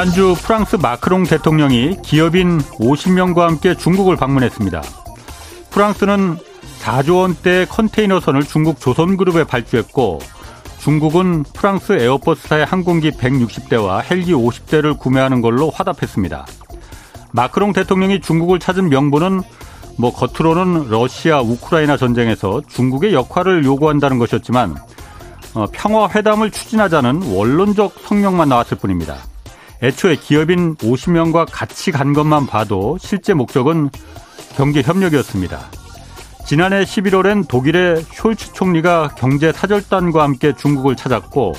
지난주 프랑스 마크롱 대통령이 기업인 50명과 함께 중국을 방문했습니다. 프랑스는 4조 원대 컨테이너선을 중국 조선그룹에 발주했고 중국은 프랑스 에어버스사의 항공기 160대와 헬기 50대를 구매하는 걸로 화답했습니다. 마크롱 대통령이 중국을 찾은 명분은 뭐 겉으로는 러시아 우크라이나 전쟁에서 중국의 역할을 요구한다는 것이었지만 어, 평화 회담을 추진하자는 원론적 성명만 나왔을 뿐입니다. 애초에 기업인 50명과 같이 간 것만 봐도 실제 목적은 경제 협력이었습니다. 지난해 11월엔 독일의 숄츠 총리가 경제 사절단과 함께 중국을 찾았고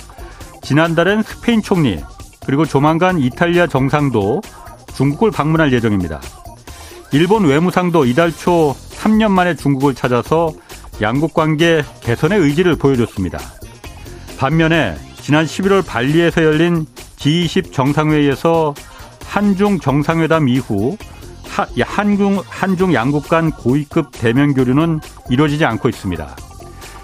지난달엔 스페인 총리 그리고 조만간 이탈리아 정상도 중국을 방문할 예정입니다. 일본 외무상도 이달 초 3년 만에 중국을 찾아서 양국 관계 개선의 의지를 보여줬습니다. 반면에 지난 11월 발리에서 열린 G20 정상회의에서 한중 정상회담 이후 한중, 한중 양국 간 고위급 대면 교류는 이루어지지 않고 있습니다.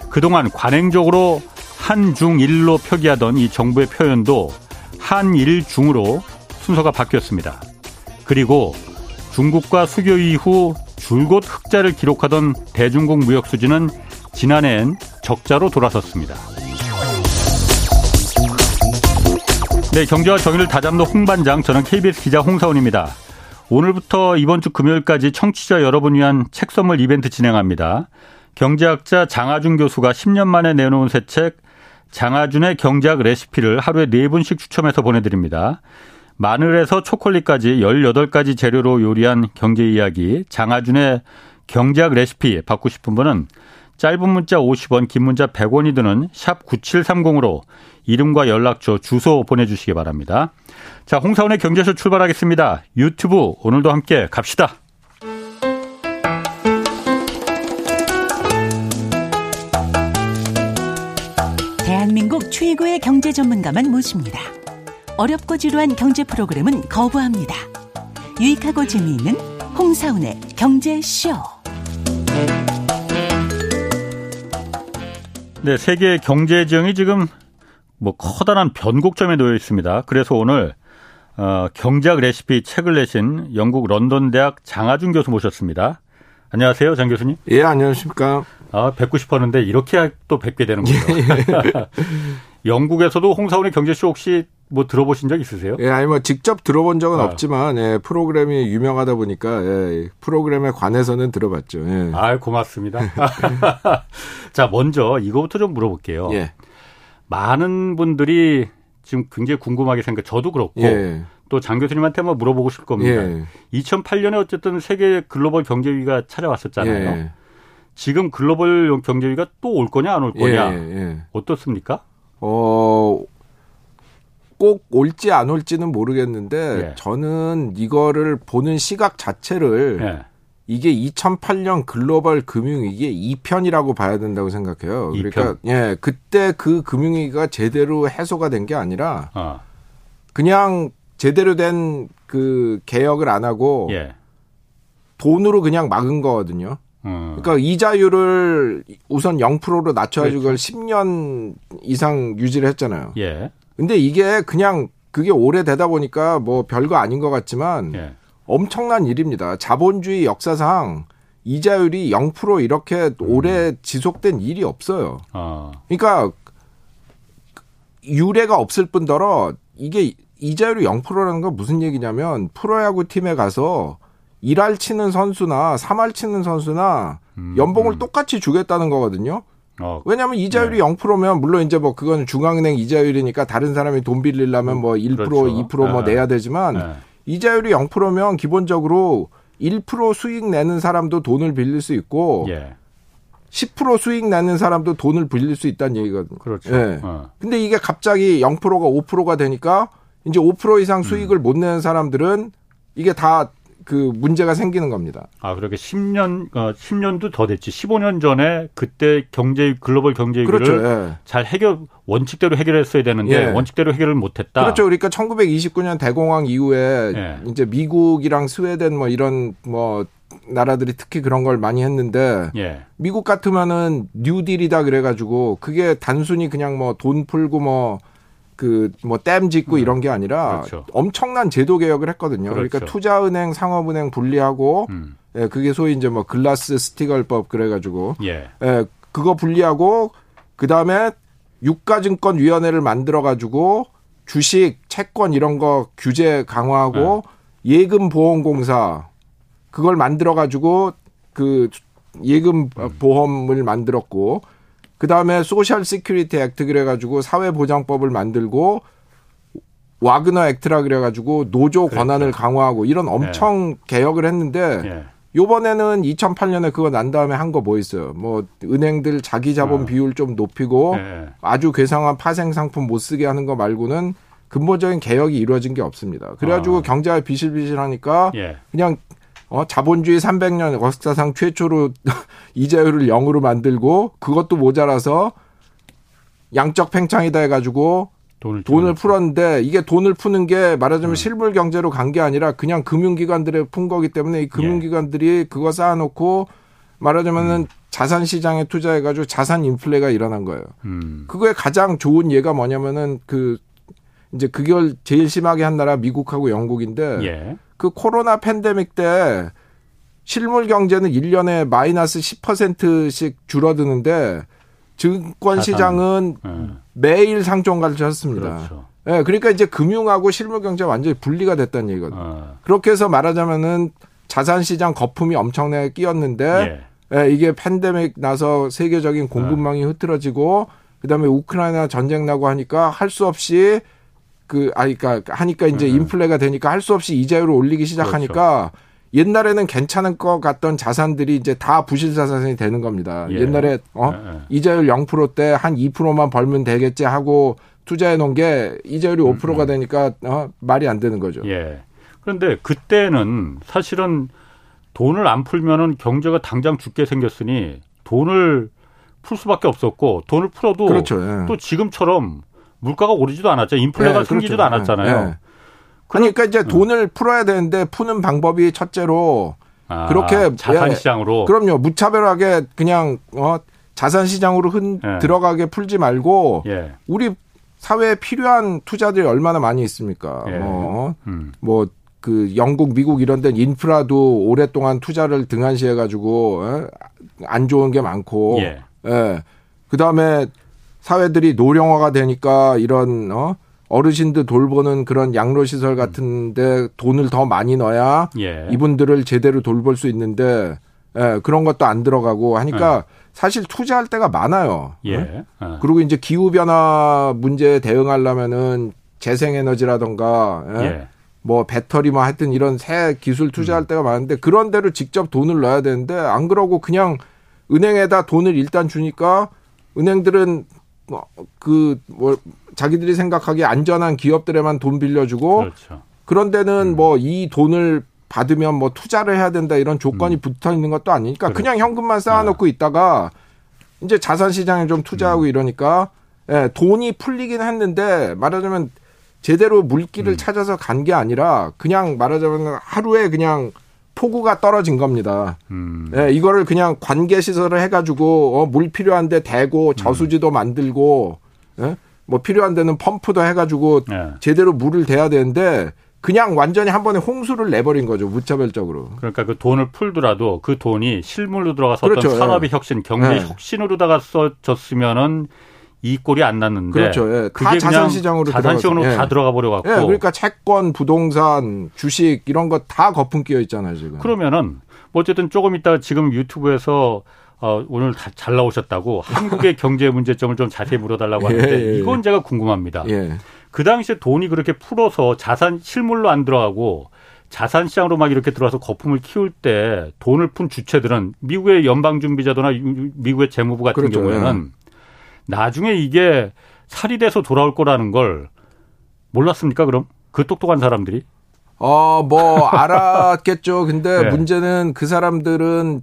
그동안 관행적으로 한중일로 표기하던 이 정부의 표현도 한일중으로 순서가 바뀌었습니다. 그리고 중국과 수교 이후 줄곧 흑자를 기록하던 대중국 무역 수지는 지난해엔 적자로 돌아섰습니다. 네, 경제와 정의를 다잡는 홍반장, 저는 KBS 기자 홍사원입니다. 오늘부터 이번 주 금요일까지 청취자 여러분 위한 책 선물 이벤트 진행합니다. 경제학자 장하준 교수가 10년 만에 내놓은 새 책 장하준의 경제학 레시피를 하루에 4분씩 추첨해서 보내드립니다. 마늘에서 초콜릿까지 18가지 재료로 요리한 경제 이야기 장하준의 경제학 레시피 받고 싶은 분은 짧은 문자 50원, 긴 문자 100원이 드는 샵 9730으로 이름과 연락처, 주소 보내주시기 바랍니다. 자, 홍사원의 경제쇼 출발하겠습니다. 유튜브 오늘도 함께 갑시다. 대한민국 최고의 경제 전문가만 모십니다. 어렵고 지루한 경제 프로그램은 거부합니다. 유익하고 재미있는 홍사운의 경제쇼. 네, 세계 경제 지형이 지금 뭐 커다란 변곡점에 놓여 있습니다. 그래서 오늘 어, 경제학 레시피 책을 내신 영국 런던 대학 장하준 교수 모셨습니다. 안녕하세요, 장 교수님. 예, 안녕하십니까. 아, 뵙고 싶었는데 이렇게 또 뵙게 되는군요. 예. 영국에서도 홍사원의 경제쇼 혹시 뭐 들어보신 적 있으세요? 예, 아니 뭐 직접 들어본 적은 아. 없지만 예, 프로그램이 유명하다 보니까 예, 프로그램에 관해서는 들어봤죠. 예. 아, 고맙습니다. 자, 먼저 이거부터 좀 물어볼게요. 예. 많은 분들이 지금 굉장히 궁금하게 생각. 저도 그렇고 예. 또장 교수님한테 한번 물어보고 싶을 겁니다. 예. 2008년에 어쨌든 세계 글로벌 경제위기가 찾아왔었잖아요. 예. 지금 글로벌 경제위기가 또 올 거냐 안 올 거냐 예, 어떻습니까? 어. 꼭 올지 안 올지는 모르겠는데 저는 이거를 보는 시각 자체를 이게 2008년 글로벌 금융위기의 2편이라고 봐야 된다고 생각해요. 2편? 그러니까 예, 그때 그 금융위기가 제대로 해소가 된 게 아니라 아. 그냥 제대로 된 그 개혁을 안 하고 예. 돈으로 그냥 막은 거거든요. 음. 그러니까 이자율을 우선 0%로 낮춰가지고 그렇죠. 그걸 10년 이상 유지를 했잖아요. 예. 근데 이게 그냥 그게 오래되다 보니까 뭐 별거 아닌 것 같지만 예. 엄청난 일입니다. 자본주의 역사상 이자율이 0% 이렇게 오래 지속된 일이 없어요. 아. 그러니까 유례가 없을 뿐더러 이게 이자율이 0%라는 건 무슨 얘기냐면 프로야구 팀에 가서 1할 치는 선수나 3할 치는 선수나 음, 연봉을 음. 똑같이 주겠다는 거거든요. 어, 왜냐하면 이자율이 네. 0%면 물론 이제 뭐 그건 중앙은행 이자율이니까 다른 사람이 돈 빌리려면 뭐1% 그렇죠. 2%뭐 네. 내야 되지만 네. 이자율이 0%면 기본적으로 1% 수익 내는 사람도 돈을 빌릴 수 있고 예. 10% 수익 내는 사람도 돈을 빌릴 수 있다는 얘기거든요. 그렇죠. 예. 어. 근데 이게 갑자기 0%가 5%가 되니까 이제 5% 이상 수익을 음. 못 내는 사람들은 이게 다 그 문제가 생기는 겁니다. 아, 그렇게 10년, 어, 10년도 더 됐지. 15년 전에 그때 경제, 글로벌 경제 위기를 그렇죠. 예. 잘 해결, 원칙대로 해결했어야 되는데 예. 원칙대로 해결을 못했다. 그렇죠. 그러니까 1929년 대공황 이후에 예. 이제 미국이랑 스웨덴 뭐 이런 뭐 나라들이 특히 그런 걸 많이 했는데 예. 미국 같으면은 뉴딜이다 그래가지고 그게 단순히 그냥 뭐 돈 풀고 뭐 그뭐댐 짓고 음. 이런 게 아니라 그렇죠. 엄청난 제도 개혁을 했거든요. 그러니까 그렇죠. 그러니까 투자은행, 상업은행 분리하고 음. 예, 그게 소위 이제 뭐 글라스 스티걸법 그래가지고 예. 예 그거 분리하고 그 다음에 유가증권위원회를 만들어가지고 주식, 채권 이런 거 규제 강화하고 네. 예금 보험공사 그걸 만들어가지고 그 예금 보험을 만들었고 그 다음에 Social Security Act 그래가지고 사회보장법을 만들고 Wagner Act라 그래가지고 노조 권한을 그렇죠. 강화하고 이런 엄청 네. 개혁을 했는데 네. 요번에는 2008년에 그거 난 다음에 한 거 뭐 있어요? 뭐 은행들 자기 자본 어. 비율 좀 높이고 네. 아주 괴상한 파생 상품 못 쓰게 하는 거 말고는 근본적인 개혁이 이루어진 게 없습니다. 그래가지고 어. 경제가 비실비실하니까 예. 그냥 어, 자본주의 300년 역사상 최초로 이자율을 0으로 만들고 그것도 모자라서 양적 팽창이다 해가지고 돈을, 돈을 풀었는데 이게 돈을 푸는 게 말하자면 음. 실물 경제로 간 게 아니라 그냥 금융기관들에 푼 거기 때문에 이 금융기관들이 예. 그거 쌓아놓고 말하자면은 음. 자산 시장에 투자해가지고 자산 인플레가 일어난 거예요. 음. 그거에 가장 좋은 예가 뭐냐면은 그 이제 그걸 제일 심하게 한 나라 미국하고 영국인데 예. 그 코로나 팬데믹 때 실물 경제는 1년에 마이너스 10%씩 줄어드는데 증권 시장은 네. 매일 상종가를 쳤습니다. 그렇죠. 예, 그러니까 이제 금융하고 실물 경제 완전히 분리가 됐다는 얘기거든요. 어. 그렇게 해서 말하자면은 자산 시장 거품이 엄청나게 끼었는데 예. 예, 이게 팬데믹 나서 세계적인 공급망이 어. 흐트러지고 그다음에 우크라이나 전쟁 나고 하니까 할 수 없이 그 아니 그러니까 하니까 이제 네. 인플레가 되니까 할 수 없이 이자율을 올리기 시작하니까 그렇죠. 옛날에는 괜찮은 것 같던 자산들이 이제 다 부실 자산이 되는 겁니다. 예. 옛날에 어 예, 예. 이자율 0%때 한 2%만 벌면 되겠지 하고 투자해 놓은 게 이자율이 5%가 음, 음. 되니까 어 말이 안 되는 거죠. 예. 그런데 그때는 사실은 돈을 안 풀면은 경제가 당장 죽게 생겼으니 돈을 풀 수밖에 없었고 돈을 풀어도 그렇죠. 예. 또 지금처럼 물가가 오르지도 않았죠. 인플레가 네, 생기지도 그렇죠. 않았잖아요. 네. 그러니까 이제 돈을 풀어야 되는데 푸는 방법이 첫째로 아, 그렇게 자산 시장으로 그럼요 무차별하게 그냥 어 자산 시장으로 흔 예. 들어가게 풀지 말고 예. 우리 사회에 필요한 투자들이 얼마나 많이 있습니까? 예. 뭐, 음. 뭐그 영국, 미국 이런 데는 인프라도 오랫동안 투자를 등한시해 가지고 어? 안 좋은 게 많고 예. 예. 그다음에 사회들이 노령화가 되니까 이런 어 어르신들 돌보는 그런 양로 시설 같은데 돈을 더 많이 넣어야 예. 이분들을 제대로 돌볼 수 있는데 예, 그런 것도 안 들어가고 하니까 예. 사실 투자할 때가 많아요. 예. 어? 그리고 이제 기후 변화 문제에 대응하려면은 재생에너지라던가 예? 예. 뭐 배터리 뭐 하여튼 이런 새 기술 투자할 음. 때가 많은데 그런 데로 직접 돈을 넣어야 되는데 안 그러고 그냥 은행에다 돈을 일단 주니까 은행들은 뭐, 그, 뭐, 자기들이 생각하기에 안전한 기업들에만 돈 빌려주고, 그렇죠. 그런 데는 음. 뭐이 돈을 받으면 뭐 투자를 해야 된다 이런 조건이 음. 붙어 있는 것도 아니니까 그렇죠. 그냥 현금만 쌓아놓고 네. 있다가 이제 자산 시장에 좀 투자하고 음. 이러니까 예, 돈이 풀리긴 했는데 말하자면 제대로 물기를 음. 찾아서 간 게 아니라 그냥 말하자면 하루에 그냥 폭우가 떨어진 겁니다. 음. 예, 이거를 그냥 관계 시설을 해가지고 어, 물 필요한데 대고 저수지도 음. 만들고 예? 뭐 필요한 데는 펌프도 해가지고 예. 제대로 물을 대야 되는데 그냥 완전히 한 번에 홍수를 내버린 거죠 무차별적으로. 그러니까 그 돈을 풀더라도 그 돈이 실물로 들어가서 그렇죠. 어떤 산업의 예. 혁신, 경제 예. 혁신으로다가 써졌으면은 이 꼴이 안 났는데 그렇죠. 예. 다 자산 시장으로 자산 시장으로 예. 다 들어가 버려 갖고 예. 그러니까 채권, 부동산, 주식 이런 거 다 거품 끼어 있잖아요, 지금. 그러면은 뭐 어쨌든 조금 있다 지금 유튜브에서 어, 오늘 다 잘 나오셨다고 한국의 경제 문제점을 좀 자세히 물어달라고 예, 하는데 예, 예, 이건 제가 궁금합니다. 예. 그 당시에 돈이 그렇게 풀어서 자산 실물로 안 들어가고 자산 시장으로 막 이렇게 들어와서 거품을 키울 때 돈을 푼 주체들은 미국의 연방준비자도나 미국의 재무부 같은 그렇죠. 경우에는 나중에 이게 살이 돼서 돌아올 거라는 걸 몰랐습니까? 그럼 그 똑똑한 사람들이? 어, 뭐 알았겠죠. 근데 네. 문제는 그 사람들은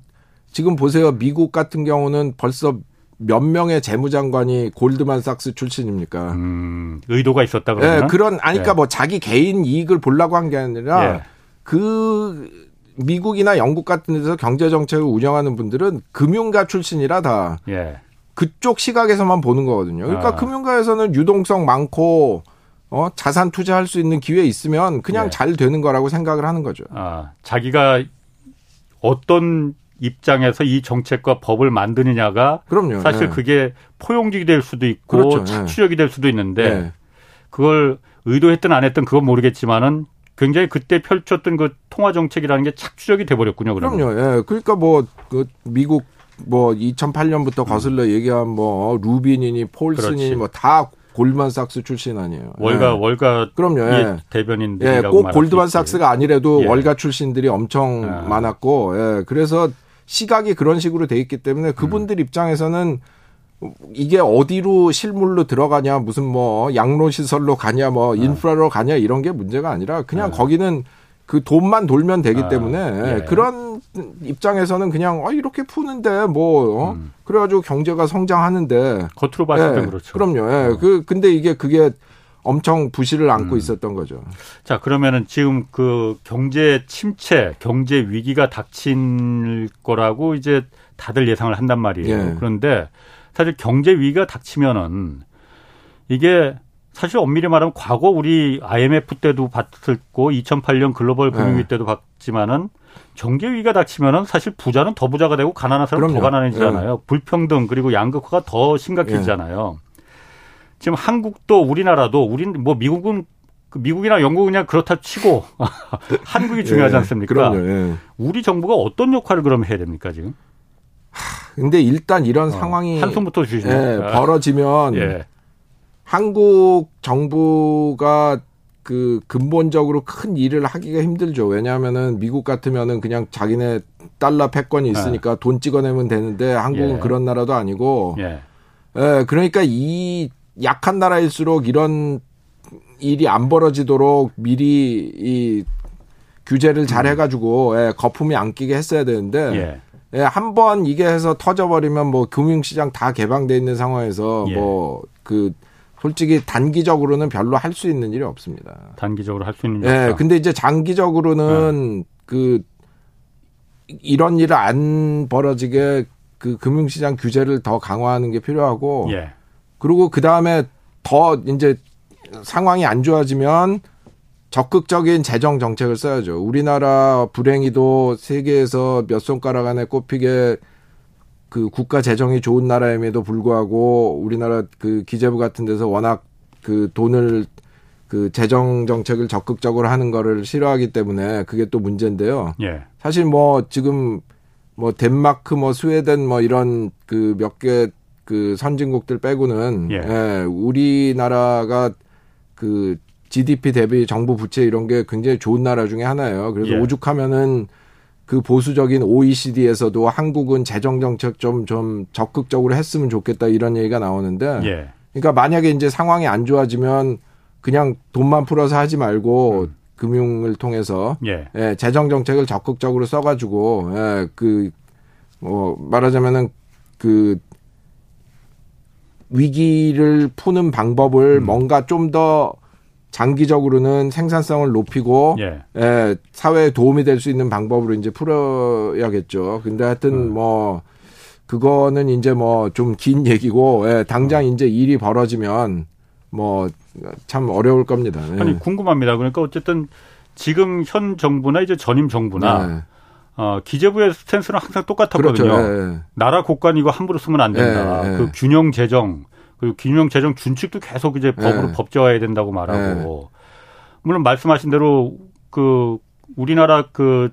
지금 보세요. 미국 같은 경우는 벌써 몇 명의 재무장관이 골드만삭스 출신입니까? 음, 의도가 있었다 그러면? 네, 그런 아니까 네. 뭐 자기 개인 이익을 보려고 한 게 아니라 네. 그 미국이나 영국 같은 데서 경제 정책을 운영하는 분들은 금융가 출신이라 다. 예. 그쪽 시각에서만 보는 거거든요. 그러니까 아. 금융가에서는 유동성 많고 어, 자산 투자할 수 있는 기회 있으면 그냥 예. 잘 되는 거라고 생각을 하는 거죠. 아, 자기가 어떤 입장에서 이 정책과 법을 만드느냐가 그럼요. 사실 예. 그게 포용직이 될 수도 있고 그렇죠. 예. 착취력이 될 수도 있는데 예. 그걸 의도했든 안 했든 그건 모르겠지만은 굉장히 그때 펼쳤던 그 통화 정책이라는 게 착취적이 돼 버렸군요. 그러면. 그럼요. 예. 그러니까 뭐 그 미국 뭐 2008년부터 음. 거슬러 얘기한 뭐 루빈이니 폴슨이니 뭐다 골드만삭스 출신 아니에요. 월가 예. 월가 그럼요. 예. 대변인들 예, 꼭 골드만삭스가 아니라도 예. 월가 출신들이 엄청 아. 많았고 예. 그래서 시각이 그런 식으로 돼 있기 때문에 그분들 음. 입장에서는 이게 어디로 실물로 들어가냐 무슨 뭐 양로 시설로 가냐 뭐 네. 인프라로 가냐 이런 게 문제가 아니라 그냥 네. 거기는 그 돈만 돌면 되기 아, 때문에 예. 그런 입장에서는 그냥 아 이렇게 푸는데 뭐 어? 음. 그래가지고 경제가 성장하는데 겉으로 봤을 때 예. 그렇죠. 그럼요. 예. 어. 그 근데 이게 그게 엄청 부실을 안고 음. 있었던 거죠. 자 그러면은 지금 그 경제 침체, 경제 위기가 닥칠 거라고 이제 다들 예상을 한단 말이에요. 예. 그런데 사실 경제 위기가 닥치면은 이게 사실 엄밀히 말하면 과거 우리 IMF 때도 봤었고 2008년 글로벌 금융위기 네. 때도 봤지만은 경제 위기가 닥치면은 사실 부자는 더 부자가 되고 가난한 사람은 그럼요. 더 가난해지잖아요. 네. 불평등 그리고 양극화가 더 심각해지잖아요. 네. 지금 한국도 우리나라도 우린 뭐 미국은 그 미국이나 영국은 그냥 그렇다 치고 한국이 중요하지 예. 않습니까? 그럼요. 예. 우리 정부가 어떤 역할을 그럼 해야 됩니까 지금? 근데 일단 이런 어, 상황이 한숨부터 주시면 예, 아. 벌어지면 예. 한국 정부가 그 근본적으로 큰 일을 하기가 힘들죠. 왜냐하면은 미국 같으면은 그냥 자기네 달러 패권이 있으니까 예. 돈 찍어내면 되는데 한국은 예. 그런 나라도 아니고. 예. 예. 그러니까 이 약한 나라일수록 이런 일이 안 벌어지도록 미리 이 규제를 잘 음. 해가지고 예, 거품이 안 끼게 했어야 되는데 예. 예, 한 번 이게 해서 터져버리면 뭐 금융시장 다 개방돼 있는 상황에서 예. 뭐그 솔직히 단기적으로는 별로 할 수 있는 일이 없습니다. 단기적으로 할 수 있는 일이 예, 없다. 근데 이제 장기적으로는 네. 그 이런 일을 안 벌어지게 그 금융시장 규제를 더 강화하는 게 필요하고 예. 그리고 그 다음에 더 이제 상황이 안 좋아지면 적극적인 재정 정책을 써야죠. 우리나라 불행히도 세계에서 몇 손가락 안에 꼽히게 그 국가 재정이 좋은 나라임에도 불구하고 우리나라 그 기재부 같은 데서 워낙 그 돈을 그 재정 정책을 적극적으로 하는 거를 싫어하기 때문에 그게 또 문제인데요. 예. 사실 뭐 지금 뭐 덴마크 뭐 스웨덴 뭐 이런 그 몇 개 그 선진국들 빼고는 예. 예 우리나라가 그 GDP 대비 정부 부채 이런 게 굉장히 좋은 나라 중에 하나예요. 그래서 예. 오죽하면은 그 보수적인 OECD에서도 한국은 재정 정책 좀좀 적극적으로 했으면 좋겠다 이런 얘기가 나오는데 예. 그러니까 만약에 이제 상황이 안 좋아지면 그냥 돈만 풀어서 하지 말고 음. 금융을 통해서 예. 예, 재정 정책을 적극적으로 써 가지고 예, 그뭐 말하자면은 그 위기를 푸는 방법을 음. 뭔가 좀더 장기적으로는 생산성을 높이고 예. 예, 사회에 도움이 될 수 있는 방법으로 이제 풀어야겠죠. 근데 하여튼 음. 뭐 그거는 이제 뭐 좀 긴 얘기고 예, 당장 음. 이제 일이 벌어지면 뭐 참 어려울 겁니다. 예. 아니 궁금합니다. 그러니까 어쨌든 지금 현 정부나 이제 전임 정부나 네. 어, 기재부의 스탠스는 항상 똑같았거든요. 그렇죠. 예. 나라 국관 이거 함부로 쓰면 안 된다. 예, 그 균형 재정 그리고 균형 재정 준칙도 계속 이제 법으로 네. 법제화해야 된다고 말하고 네. 물론 말씀하신 대로 그 우리나라 그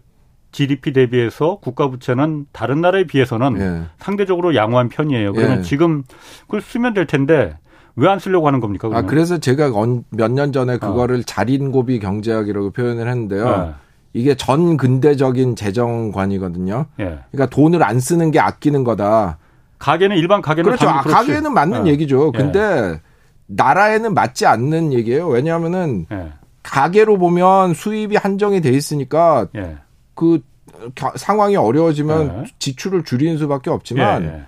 GDP 대비해서 국가 부채는 다른 나라에 비해서는 네. 상대적으로 양호한 편이에요. 그러면 네. 지금 그걸 쓰면 될 텐데 왜 안 쓰려고 하는 겁니까? 그러면? 아 그래서 제가 몇 년 전에 어. 그거를 어. 자린고비 경제학이라고 표현을 했는데요. 네. 이게 전 근대적인 재정관이거든요. 예. 그러니까 돈을 안 쓰는 게 아끼는 거다. 가게는 일반 가게는 그렇죠. 아, 가게는 맞는 어. 얘기죠. 예. 근데 예. 나라에는 맞지 않는 얘기예요. 왜냐하면은 예. 가게로 보면 수입이 한정이 돼 있으니까 예. 그 상황이 어려워지면 예. 지출을 줄이는 수밖에 없지만 예,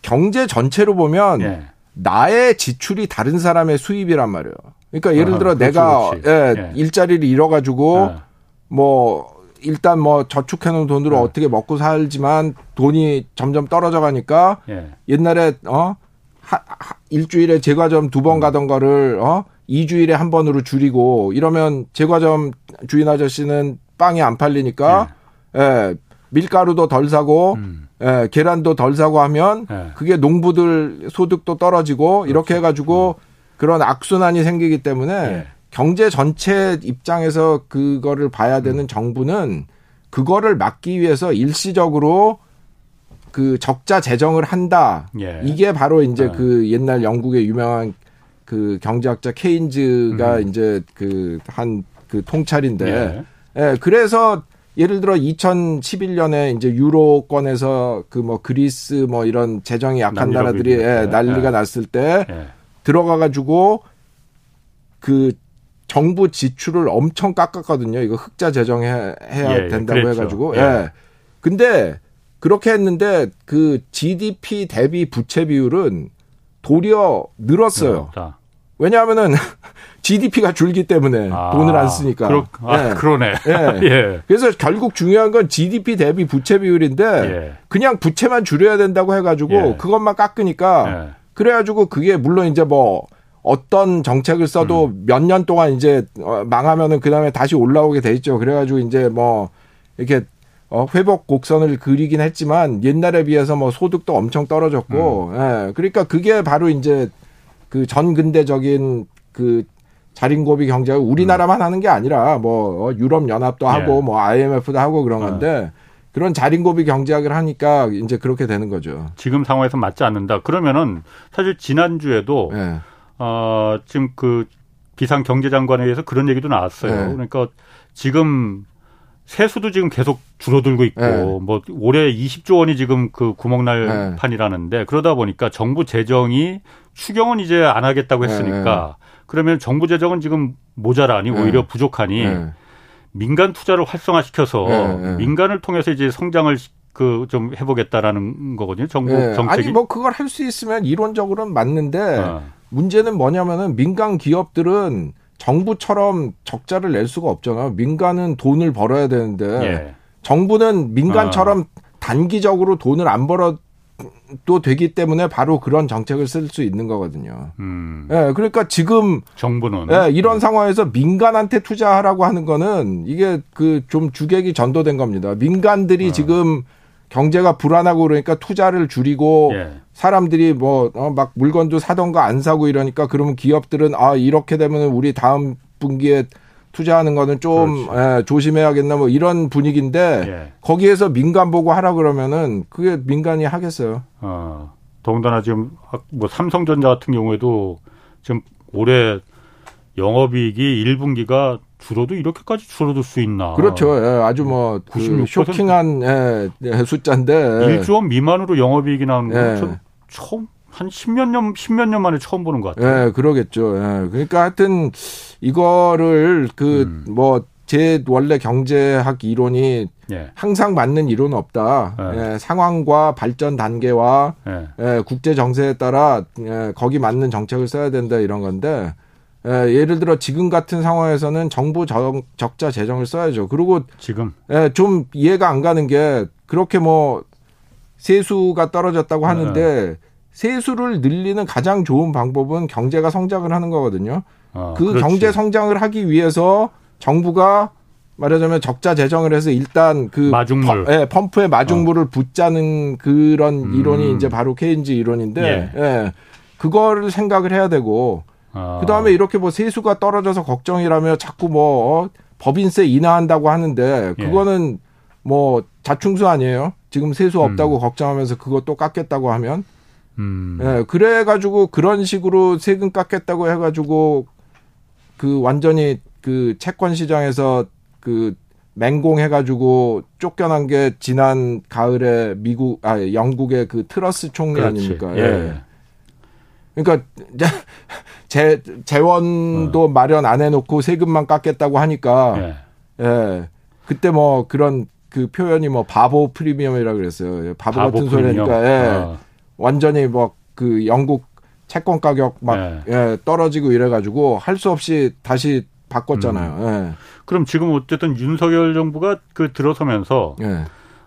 경제 전체로 보면 나의 지출이 다른 사람의 수입이란 말이에요. 그러니까 예를 들어 어, 그렇지, 내가 그렇지. 예, 일자리를 잃어가지고 뭐 일단 뭐 저축해 놓은 돈으로 네. 어떻게 먹고 살지만 돈이 점점 떨어져 가니까 예. 옛날에 어 하, 하, 일주일에 제과점 두번 음. 가던 거를 어 2주일에 한 번으로 줄이고 이러면 제과점 주인 아저씨는 빵이 안 팔리니까 예, 예 밀가루도 덜 사고 음. 예, 계란도 덜 사고 하면 예. 그게 농부들 소득도 떨어지고 그렇죠. 이렇게 해 가지고 음. 그런 악순환이 생기기 때문에 예. 경제 전체 입장에서 그거를 봐야 되는 음. 정부는 그거를 막기 위해서 일시적으로 그 적자 재정을 한다. 예. 이게 바로 이제 예. 그 옛날 영국의 유명한 그 경제학자 케인즈가 음. 이제 그 한그 그 통찰인데 예. 예. 그래서 예를 들어 2011년에 이제 유로권에서 그 뭐 그리스 뭐 이런 재정이 약한 나라들이 예, 난리가 예. 났을 때 예. 들어가 가지고 그 정부 지출을 엄청 깎았거든요. 이거 흑자 재정해야 예, 된다고 그랬죠. 해가지고. 예. 예. 근데 그렇게 했는데 그 GDP 대비 부채 비율은 도리어 늘었어요. 네, 왜냐하면은 GDP가 줄기 때문에 아, 돈을 안 쓰니까. 그러, 아, 예. 그러네. 예. 예. 그래서 결국 중요한 건 GDP 대비 부채 비율인데 예. 그냥 부채만 줄여야 된다고 해가지고 예. 그것만 깎으니까 예. 그래가지고 그게 물론 이제 뭐 어떤 정책을 써도 음. 몇년 동안 이제 어, 망하면은 그 다음에 다시 올라오게 돼 있죠. 그래가지고 이제 뭐 이렇게 어, 회복 곡선을 그리긴 했지만 옛날에 비해서 뭐 소득도 엄청 떨어졌고, 음. 예. 그러니까 그게 바로 이제 그 전근대적인 그 자린고비 경제가 우리나라만 음. 하는 게 아니라 뭐 어, 유럽 연합도 예. 하고 뭐 IMF도 하고 그런 어. 건데 그런 자린고비 경제학을 하니까 이제 그렇게 되는 거죠. 지금 상황에서 맞지 않는다. 그러면은 사실 지난주에도 예. 어 지금 그 비상 경제장관에 의해서 그런 얘기도 나왔어요. 예. 그러니까 지금 세수도 지금 계속 줄어들고 있고 네. 뭐 올해 20조 원이 지금 그 구멍날 네. 판이라는데 그러다 보니까 정부 재정이 추경은 이제 안 하겠다고 네, 했으니까 네. 그러면 정부 재정은 지금 모자라니 네. 오히려 부족하니 네. 민간 투자를 활성화시켜서 민간을 통해서 이제 성장을 그좀 해보겠다라는 거거든요. 정부 정책이 아니 뭐 그걸 할 수 있으면 이론적으로는 맞는데 어. 문제는 뭐냐면은 민간 기업들은 정부처럼 적자를 낼 수가 없잖아요. 민간은 돈을 벌어야 되는데 예. 정부는 민간처럼 어. 단기적으로 돈을 안 벌어 도 되기 때문에 바로 그런 정책을 쓸 수 있는 거거든요. 음. 예, 그러니까 지금 정부는 예, 이런 네. 상황에서 민간한테 투자하라고 하는 거는 이게 그 좀 주객이 전도된 겁니다. 민간들이 어. 지금 경제가 불안하고 그러니까 투자를 줄이고 예. 사람들이 뭐막 어, 물건도 사던가 안 사고 이러니까 그러면 기업들은 아 이렇게 되면 우리 다음 분기에 투자하는 거는 좀 예, 조심해야겠나 뭐 이런 분위기인데 예. 거기에서 민간 보고 하라 그러면은 그게 민간이 하겠어요. 어. 더군다나 지금 뭐 삼성전자 같은 경우에도 지금 올해 영업이익이 1분기가 줄어도 이렇게까지 줄어들 수 있나? 그렇죠. 예, 아주 뭐그 쇼킹한 예, 예, 숫자인데 1조 원 미만으로 영업이익이 나오는 건 예. 처음 한 10몇 년 10몇 년 만에 처음 보는 것 같아요. 예, 그러겠죠. 예. 그러니까 하여튼 이거를 그 뭐제 음. 원래 경제학 이론이 예. 항상 맞는 이론은 없다. 예. 예, 상황과 발전 단계와 예. 예. 국제 정세에 따라 예, 거기 맞는 정책을 써야 된다 이런 건데 예, 예를 들어 지금 같은 상황에서는 정부 적, 적자 재정을 써야죠. 그리고 지금 예, 좀 이해가 안 가는 게 그렇게 뭐 세수가 떨어졌다고 네. 하는데 네. 세수를 늘리는 가장 좋은 방법은 경제가 성장을 하는 거거든요. 아, 그 그렇지. 경제 성장을 하기 위해서 정부가 말하자면 적자 재정을 해서 일단 그 마중물, 예, 펌프에 마중물을 어. 붓자는 그런 음. 이론이 이제 바로 케인즈 이론인데, 예. 예. 그거를 생각을 해야 되고 아. 그다음에 이렇게 뭐 세수가 떨어져서 걱정이라며 자꾸 뭐 어, 법인세 인하한다고 하는데 예. 그거는 예. 뭐 자충수 아니에요? 지금 세수 없다고 음. 걱정하면서 그것도 깎겠다고 하면 음. 예, 그래 가지고 그런 식으로 세금 깎겠다고 해 가지고 그 완전히 그 채권 시장에서 그 맹공해 가지고 쫓겨난 게 지난 가을에 미국 아 영국의 그 트러스 총리 그렇지. 아닙니까? 예. 예. 그러니까 재 재원도 어. 마련 안 해놓고 세금만 깎겠다고 하니까 예. 예. 그때 뭐 그런 그 표현이 뭐 바보 프리미엄이라 고 그랬어요. 바보, 바보 같은 소리니까 예. 어. 완전히 뭐 그 영국 채권 가격 막 예. 예, 떨어지고 이래가지고 할 수 없이 다시 바꿨잖아요. 음. 예. 그럼 지금 어쨌든 윤석열 정부가 그 들어서면서 예.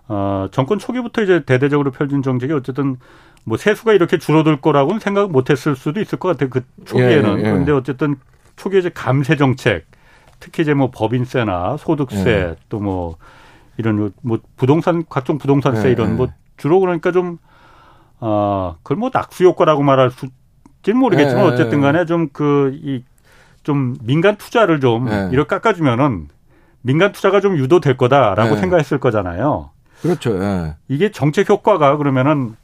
어, 정권 초기부터 이제 대대적으로 펼친 정책이 어쨌든 뭐 세수가 이렇게 줄어들 거라고는 생각 못했을 수도 있을 것 같아요. 그 초기에는. 예, 예. 그런데 어쨌든 초기에 이제 감세 정책, 특히 이제 뭐 법인세나 소득세 예. 또뭐 이런 뭐 부동산 각종 부동산세 예, 이런 뭐 주로 그러니까 좀 어, 그걸 뭐 낙수 효과라고 말할 수지는 모르겠지만 어쨌든 간에 좀 그 이 좀 민간 투자를 좀 이렇게 깎아 주면은 민간 투자가 좀 유도될 거다라고 생각했을 거잖아요. 그렇죠. 예. 이게 정책 효과가 그러면은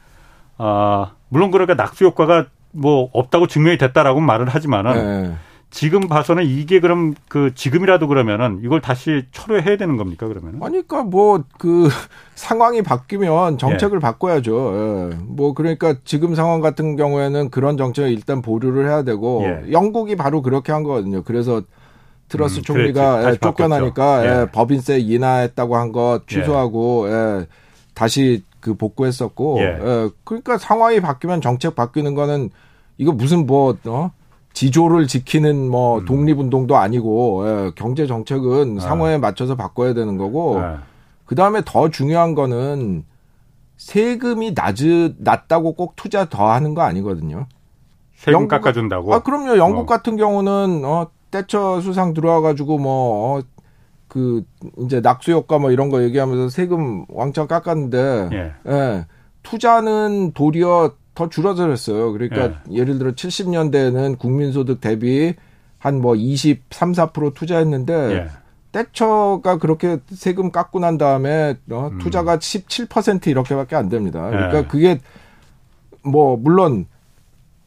아 물론 그러니까 낙수 효과가 뭐 없다고 증명이 됐다라고 말을 하지만은 예. 지금 봐서는 이게 그럼 그 지금이라도 그러면은 이걸 다시 철회해야 되는 겁니까 그러면은? 아니 그러니까 뭐 그 상황이 바뀌면 정책을 예. 바꿔야죠. 예. 뭐 그러니까 지금 상황 같은 경우에는 그런 정책을 일단 보류를 해야 되고 예. 영국이 바로 그렇게 한 거거든요. 그래서 트러스 음, 총리가 예, 쫓겨나니까 예. 예. 법인세 인하했다고 한것 취소하고 예. 다시 그 복구했었고 예. 그러니까 상황이 바뀌면 정책 바뀌는 거는 이거 무슨 뭐 어? 지조를 지키는 뭐 음. 독립운동도 아니고 경제 정책은 상황에 맞춰서 바꿔야 되는 거고 그 다음에 더 중요한 거는 세금이 낮으 낮다고 꼭 투자 더 하는 거 아니거든요. 세금 영국, 깎아준다고? 아, 그럼요. 영국 어. 같은 경우는, 어, 때처 수상 들어와가지고 뭐, 어, 그, 이제 낙수 효과 뭐 이런 거 얘기하면서 세금 왕창 깎았는데, 예. 예 투자는 도리어 더 줄어들었어요. 그러니까 예. 를 들어 70년대에는 국민소득 대비 한 뭐 23, 4% 투자했는데, 예. 때처가 그렇게 세금 깎고 난 다음에 어, 음. 투자가 17% 이렇게밖에 안 됩니다. 그러니까 예. 그게 뭐 물론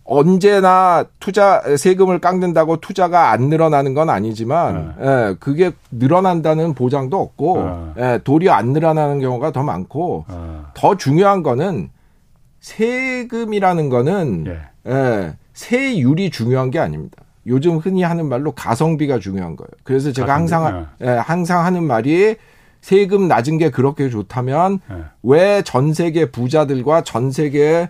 언제나 투자 세금을 깎는다고 투자가 안 늘어나는 건 아니지만 네. 예, 그게 늘어난다는 보장도 없고 네. 예, 도리어 안 늘어나는 경우가 더 많고 네. 더 중요한 거는 세금이라는 거는 예. 예, 세율이 중요한 게 아닙니다. 요즘 흔히 하는 말로 가성비가 중요한 거예요. 그래서 제가 가성비? 항상 예, 항상 하는 말이 세금 낮은 게 그렇게 좋다면 예. 왜전 세계 부자들과 전 세계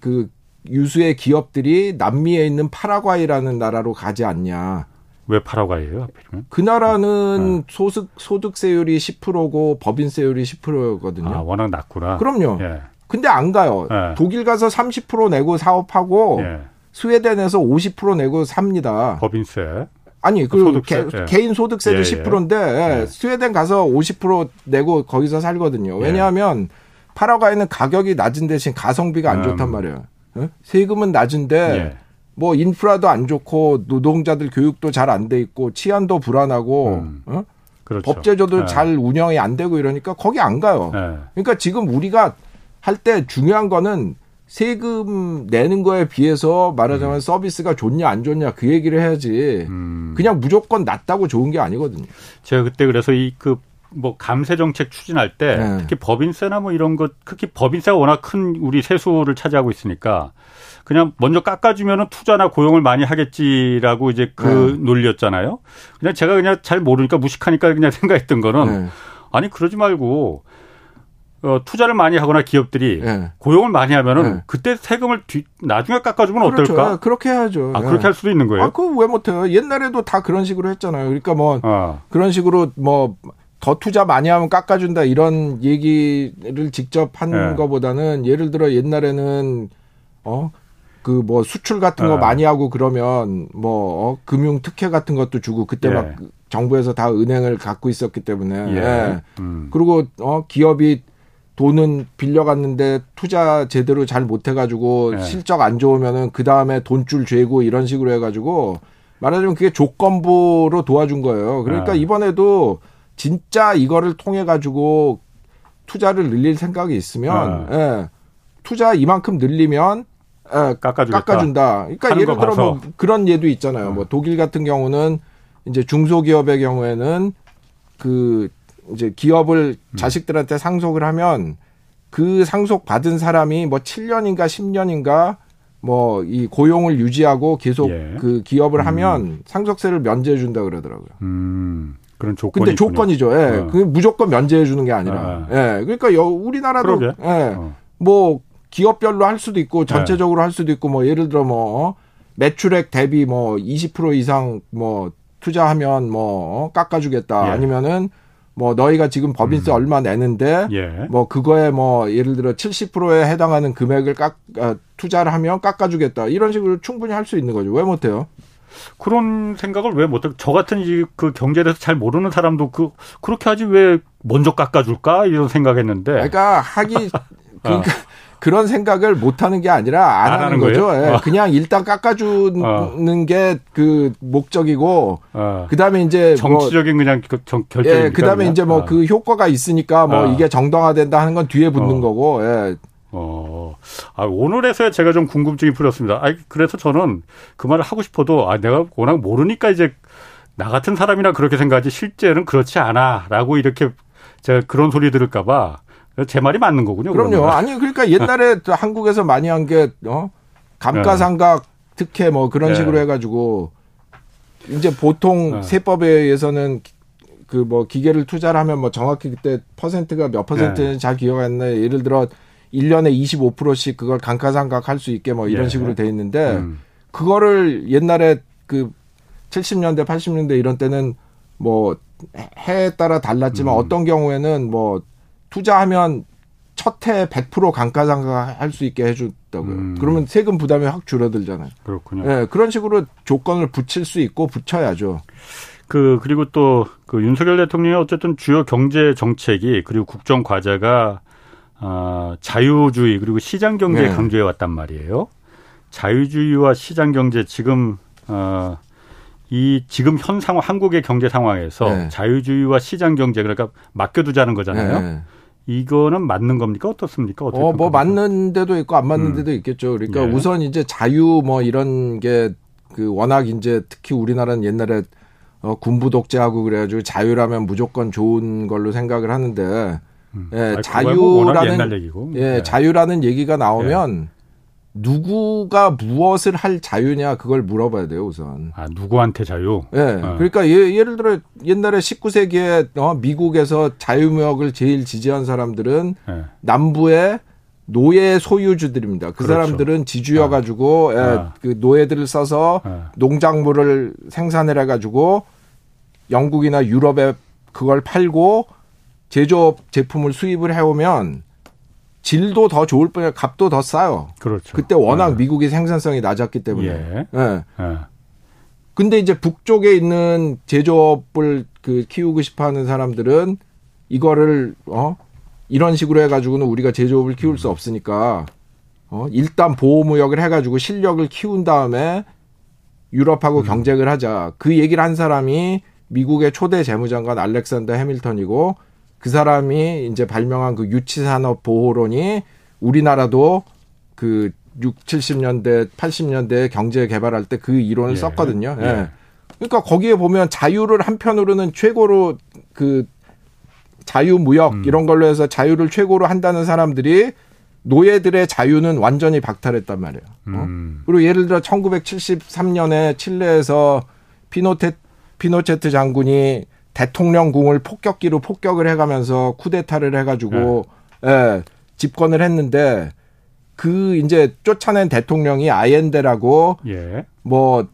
그 유수의 기업들이 남미에 있는 파라과이라는 나라로 가지 않냐. 왜 파라과이예요? 그 나라는 네. 소득 소득세율이 10%고 법인세율이 10%거든요. 아, 워낙 낮구나. 그럼요. 예. 근데 안 가요. 예. 독일 가서 30% 내고 사업하고 예. 스웨덴에서 50% 내고 삽니다. 법인세. 아니 그 소득세? 개, 예. 개인 소득세도 예, 10%인데 예. 스웨덴 가서 50% 내고 거기서 살거든요. 왜냐하면 파라과이는 가격이 낮은 대신 가성비가 안 음. 좋단 말이에요. 어? 세금은 낮은데 예. 뭐 인프라도 안 좋고 노동자들 교육도 잘 안 돼 있고 치안도 불안하고 음. 어? 그렇죠. 법제도도 네. 잘 운영이 안 되고 이러니까 거기 안 가요. 네. 그러니까 지금 우리가 할 때 중요한 거는 세금 내는 거에 비해서 말하자면 음. 서비스가 좋냐 안 좋냐 그 얘기를 해야지. 음. 그냥 무조건 낮다고 좋은 게 아니거든요. 제가 그때 그래서 이그 뭐 감세 정책 추진할 때 네. 특히 법인세나 뭐 이런 것 특히 법인세가 워낙 큰 우리 세수를 차지하고 있으니까 그냥 먼저 깎아주면은 투자나 고용을 많이 하겠지라고 이제 그 네. 논리였잖아요. 그냥 제가 그냥 잘 모르니까 무식하니까 그냥 생각했던 거는 네. 아니 그러지 말고 어, 투자를 많이 하거나 기업들이 네. 고용을 많이 하면은 네. 그때 세금을 뒤, 나중에 깎아주면 그렇죠. 어떨까? 아, 그렇게 해야죠. 아, 그렇게 네. 할 수도 있는 거예요? 아, 그거 왜 못해요? 옛날에도 다 그런 식으로 했잖아요. 그러니까 뭐, 아. 그런 식으로 뭐 더 투자 많이 하면 깎아준다 이런 얘기를 직접 한 네. 거보다는 예를 들어 옛날에는 어 그뭐 수출 같은 거 네. 많이 하고 그러면 뭐 어, 금융 특혜 같은 것도 주고 그때 예. 막 정부에서 다 은행을 갖고 있었기 때문에 예. 예. 음. 그리고 어 기업이 돈은 빌려갔는데 투자 제대로 잘 못해가지고 예. 실적 안 좋으면은 그 다음에 돈줄 죄고 이런 식으로 해가지고 말하자면 그게 조건부로 도와준 거예요. 그러니까 예. 이번에도 진짜 이거를 통해 가지고 투자를 늘릴 생각이 있으면 네. 예, 투자 이만큼 늘리면 예, 깎아준다. 그러니까 예를 들어 뭐 그런 예도 있잖아요. 뭐 독일 같은 경우는 이제 중소기업의 경우에는 그 이제 기업을 음. 자식들한테 상속을 하면 그 상속 받은 사람이 뭐 7년인가 10년인가 뭐 이 고용을 유지하고 계속 예. 그 기업을 음. 하면 상속세를 면제해 준다 그러더라고요. 음. 그런 조건이 근데 조건이죠. 예. 어. 그 무조건 면제해 주는 게 아니라. 아. 예. 그러니까 여, 우리나라도 그러게. 예. 어. 뭐 기업별로 할 수도 있고 전체적으로 네. 할 수도 있고 뭐 예를 들어 뭐 매출액 대비 뭐 20% 이상 뭐 투자하면 뭐 어, 깎아주겠다. 예. 아니면은 뭐 너희가 지금 법인세 음. 얼마 내는데 예. 뭐 그거에 뭐 예를 들어 70%에 해당하는 금액을 깎 아, 투자를 하면 깎아주겠다. 이런 식으로 충분히 할 수 있는 거죠. 왜 못해요? 그런 생각을 왜 못해? 저 같은 그 경제에 대해서 잘 모르는 사람도 그 그렇게 하지 왜 먼저 깎아줄까 이런 생각했는데. 그러니까 하기 그러니까 어. 그런 생각을 못 하는 게 아니라 안, 안 하는, 거죠. 예. 어. 그냥 일단 깎아주는 어. 게그 목적이고, 어. 그 다음에 이제 뭐 정치적인 뭐, 그냥 결정. 예, 그 다음에 이제 뭐그 어. 효과가 있으니까 뭐 어. 이게 정당화된다 하는 건 뒤에 붙는 어. 거고, 예. 어, 아, 오늘에서야 제가 좀 궁금증이 풀렸습니다. 아, 그래서 저는 그 말을 하고 싶어도, 아, 내가 워낙 모르니까 이제 나 같은 사람이나 그렇게 생각하지 실제는 그렇지 않아. 라고 이렇게 제가 그런 소리 들을까봐 제 말이 맞는 거군요. 그럼요. 그러면. 아니, 그러니까 옛날에 한국에서 많이 한 게, 어? 감가상각 특혜 뭐 그런 네. 식으로 해가지고 이제 보통 네. 세법에 의해서는 그 뭐 기계를 투자를 하면 뭐 정확히 그때 퍼센트가 몇 퍼센트는 네. 잘 기억 안 나요. 예를 들어 1년에 25%씩 그걸 감가상각 할 수 있게 뭐 이런 예. 식으로 돼 있는데 음. 그거를 옛날에 그 70년대 80년대 이런 때는 뭐 해에 따라 달랐지만 음. 어떤 경우에는 뭐 투자하면 첫해 100% 감가상각 할 수 있게 해줬다고요. 음. 그러면 세금 부담이 확 줄어들잖아요. 그렇군요. 예, 그런 식으로 조건을 붙일 수 있고 붙여야죠. 그 그리고 또 그 윤석열 대통령의 어쨌든 주요 경제 정책이 그리고 국정 과제가 어, 자유주의 그리고 시장 경제 네. 강조해 왔단 말이에요. 자유주의와 시장 경제 지금 어, 이 지금 현 상황 한국의 경제 상황에서 네. 자유주의와 시장 경제 그러니까 맡겨두자는 거잖아요. 네. 이거는 맞는 겁니까 어떻습니까? 어, 뭐 맞는 데도 있고 안 맞는 음. 데도 있겠죠. 그러니까 예. 우선 이제 자유 뭐 이런 게 그 워낙 이제 특히 우리나라는 옛날에 어, 군부 독재하고 그래가지고 자유라면 무조건 좋은 걸로 생각을 하는데 음. 예, 뭐 자유라는 예, 네. 자유라는 얘기가 나오면 네. 누구가 무엇을 할 자유냐 그걸 물어봐야 돼요 우선. 아 누구한테 자유? 예. 어. 그러니까 예, 예를 들어 옛날에 19세기에 어, 미국에서 자유무역을 제일 지지한 사람들은 네. 남부의 노예 소유주들입니다. 그 그렇죠. 사람들은 지주여 가지고 아. 예, 아. 그 노예들을 써서 아. 농작물을 생산을 해가지고 영국이나 유럽에 그걸 팔고 제조업 제품을 수입을 해오면 질도 더 좋을 뿐이야 값도 더 싸요. 그렇죠. 그때 워낙 네. 미국이 생산성이 낮았기 때문에. 예. 예. 예. 근데 이제 북쪽에 있는 제조업을 그 키우고 싶어 하는 사람들은 이거를 어 이런 식으로 해 가지고는 우리가 제조업을 키울 수 없으니까 어 일단 보호 무역을 해 가지고 실력을 키운 다음에 유럽하고 음. 경쟁을 하자. 그 얘기를 한 사람이 미국의 초대 재무장관 알렉산더 해밀턴이고 그 사람이 이제 발명한 그 유치산업 보호론이 우리나라도 그 6, 70년대, 80년대 경제 개발할 때 그 이론을 예. 썼거든요. 예. 예. 그러니까 거기에 보면 자유를 한편으로는 최고로 그 자유무역 음. 이런 걸로 해서 자유를 최고로 한다는 사람들이 노예들의 자유는 완전히 박탈했단 말이에요. 어? 음. 그리고 예를 들어 1973년에 칠레에서 피노테 피노체트 장군이 대통령궁을 폭격기로 폭격을 해가면서 쿠데타를 해가지고 네. 예, 집권을 했는데 그 이제 쫓아낸 대통령이 아옌데라고 예. 뭐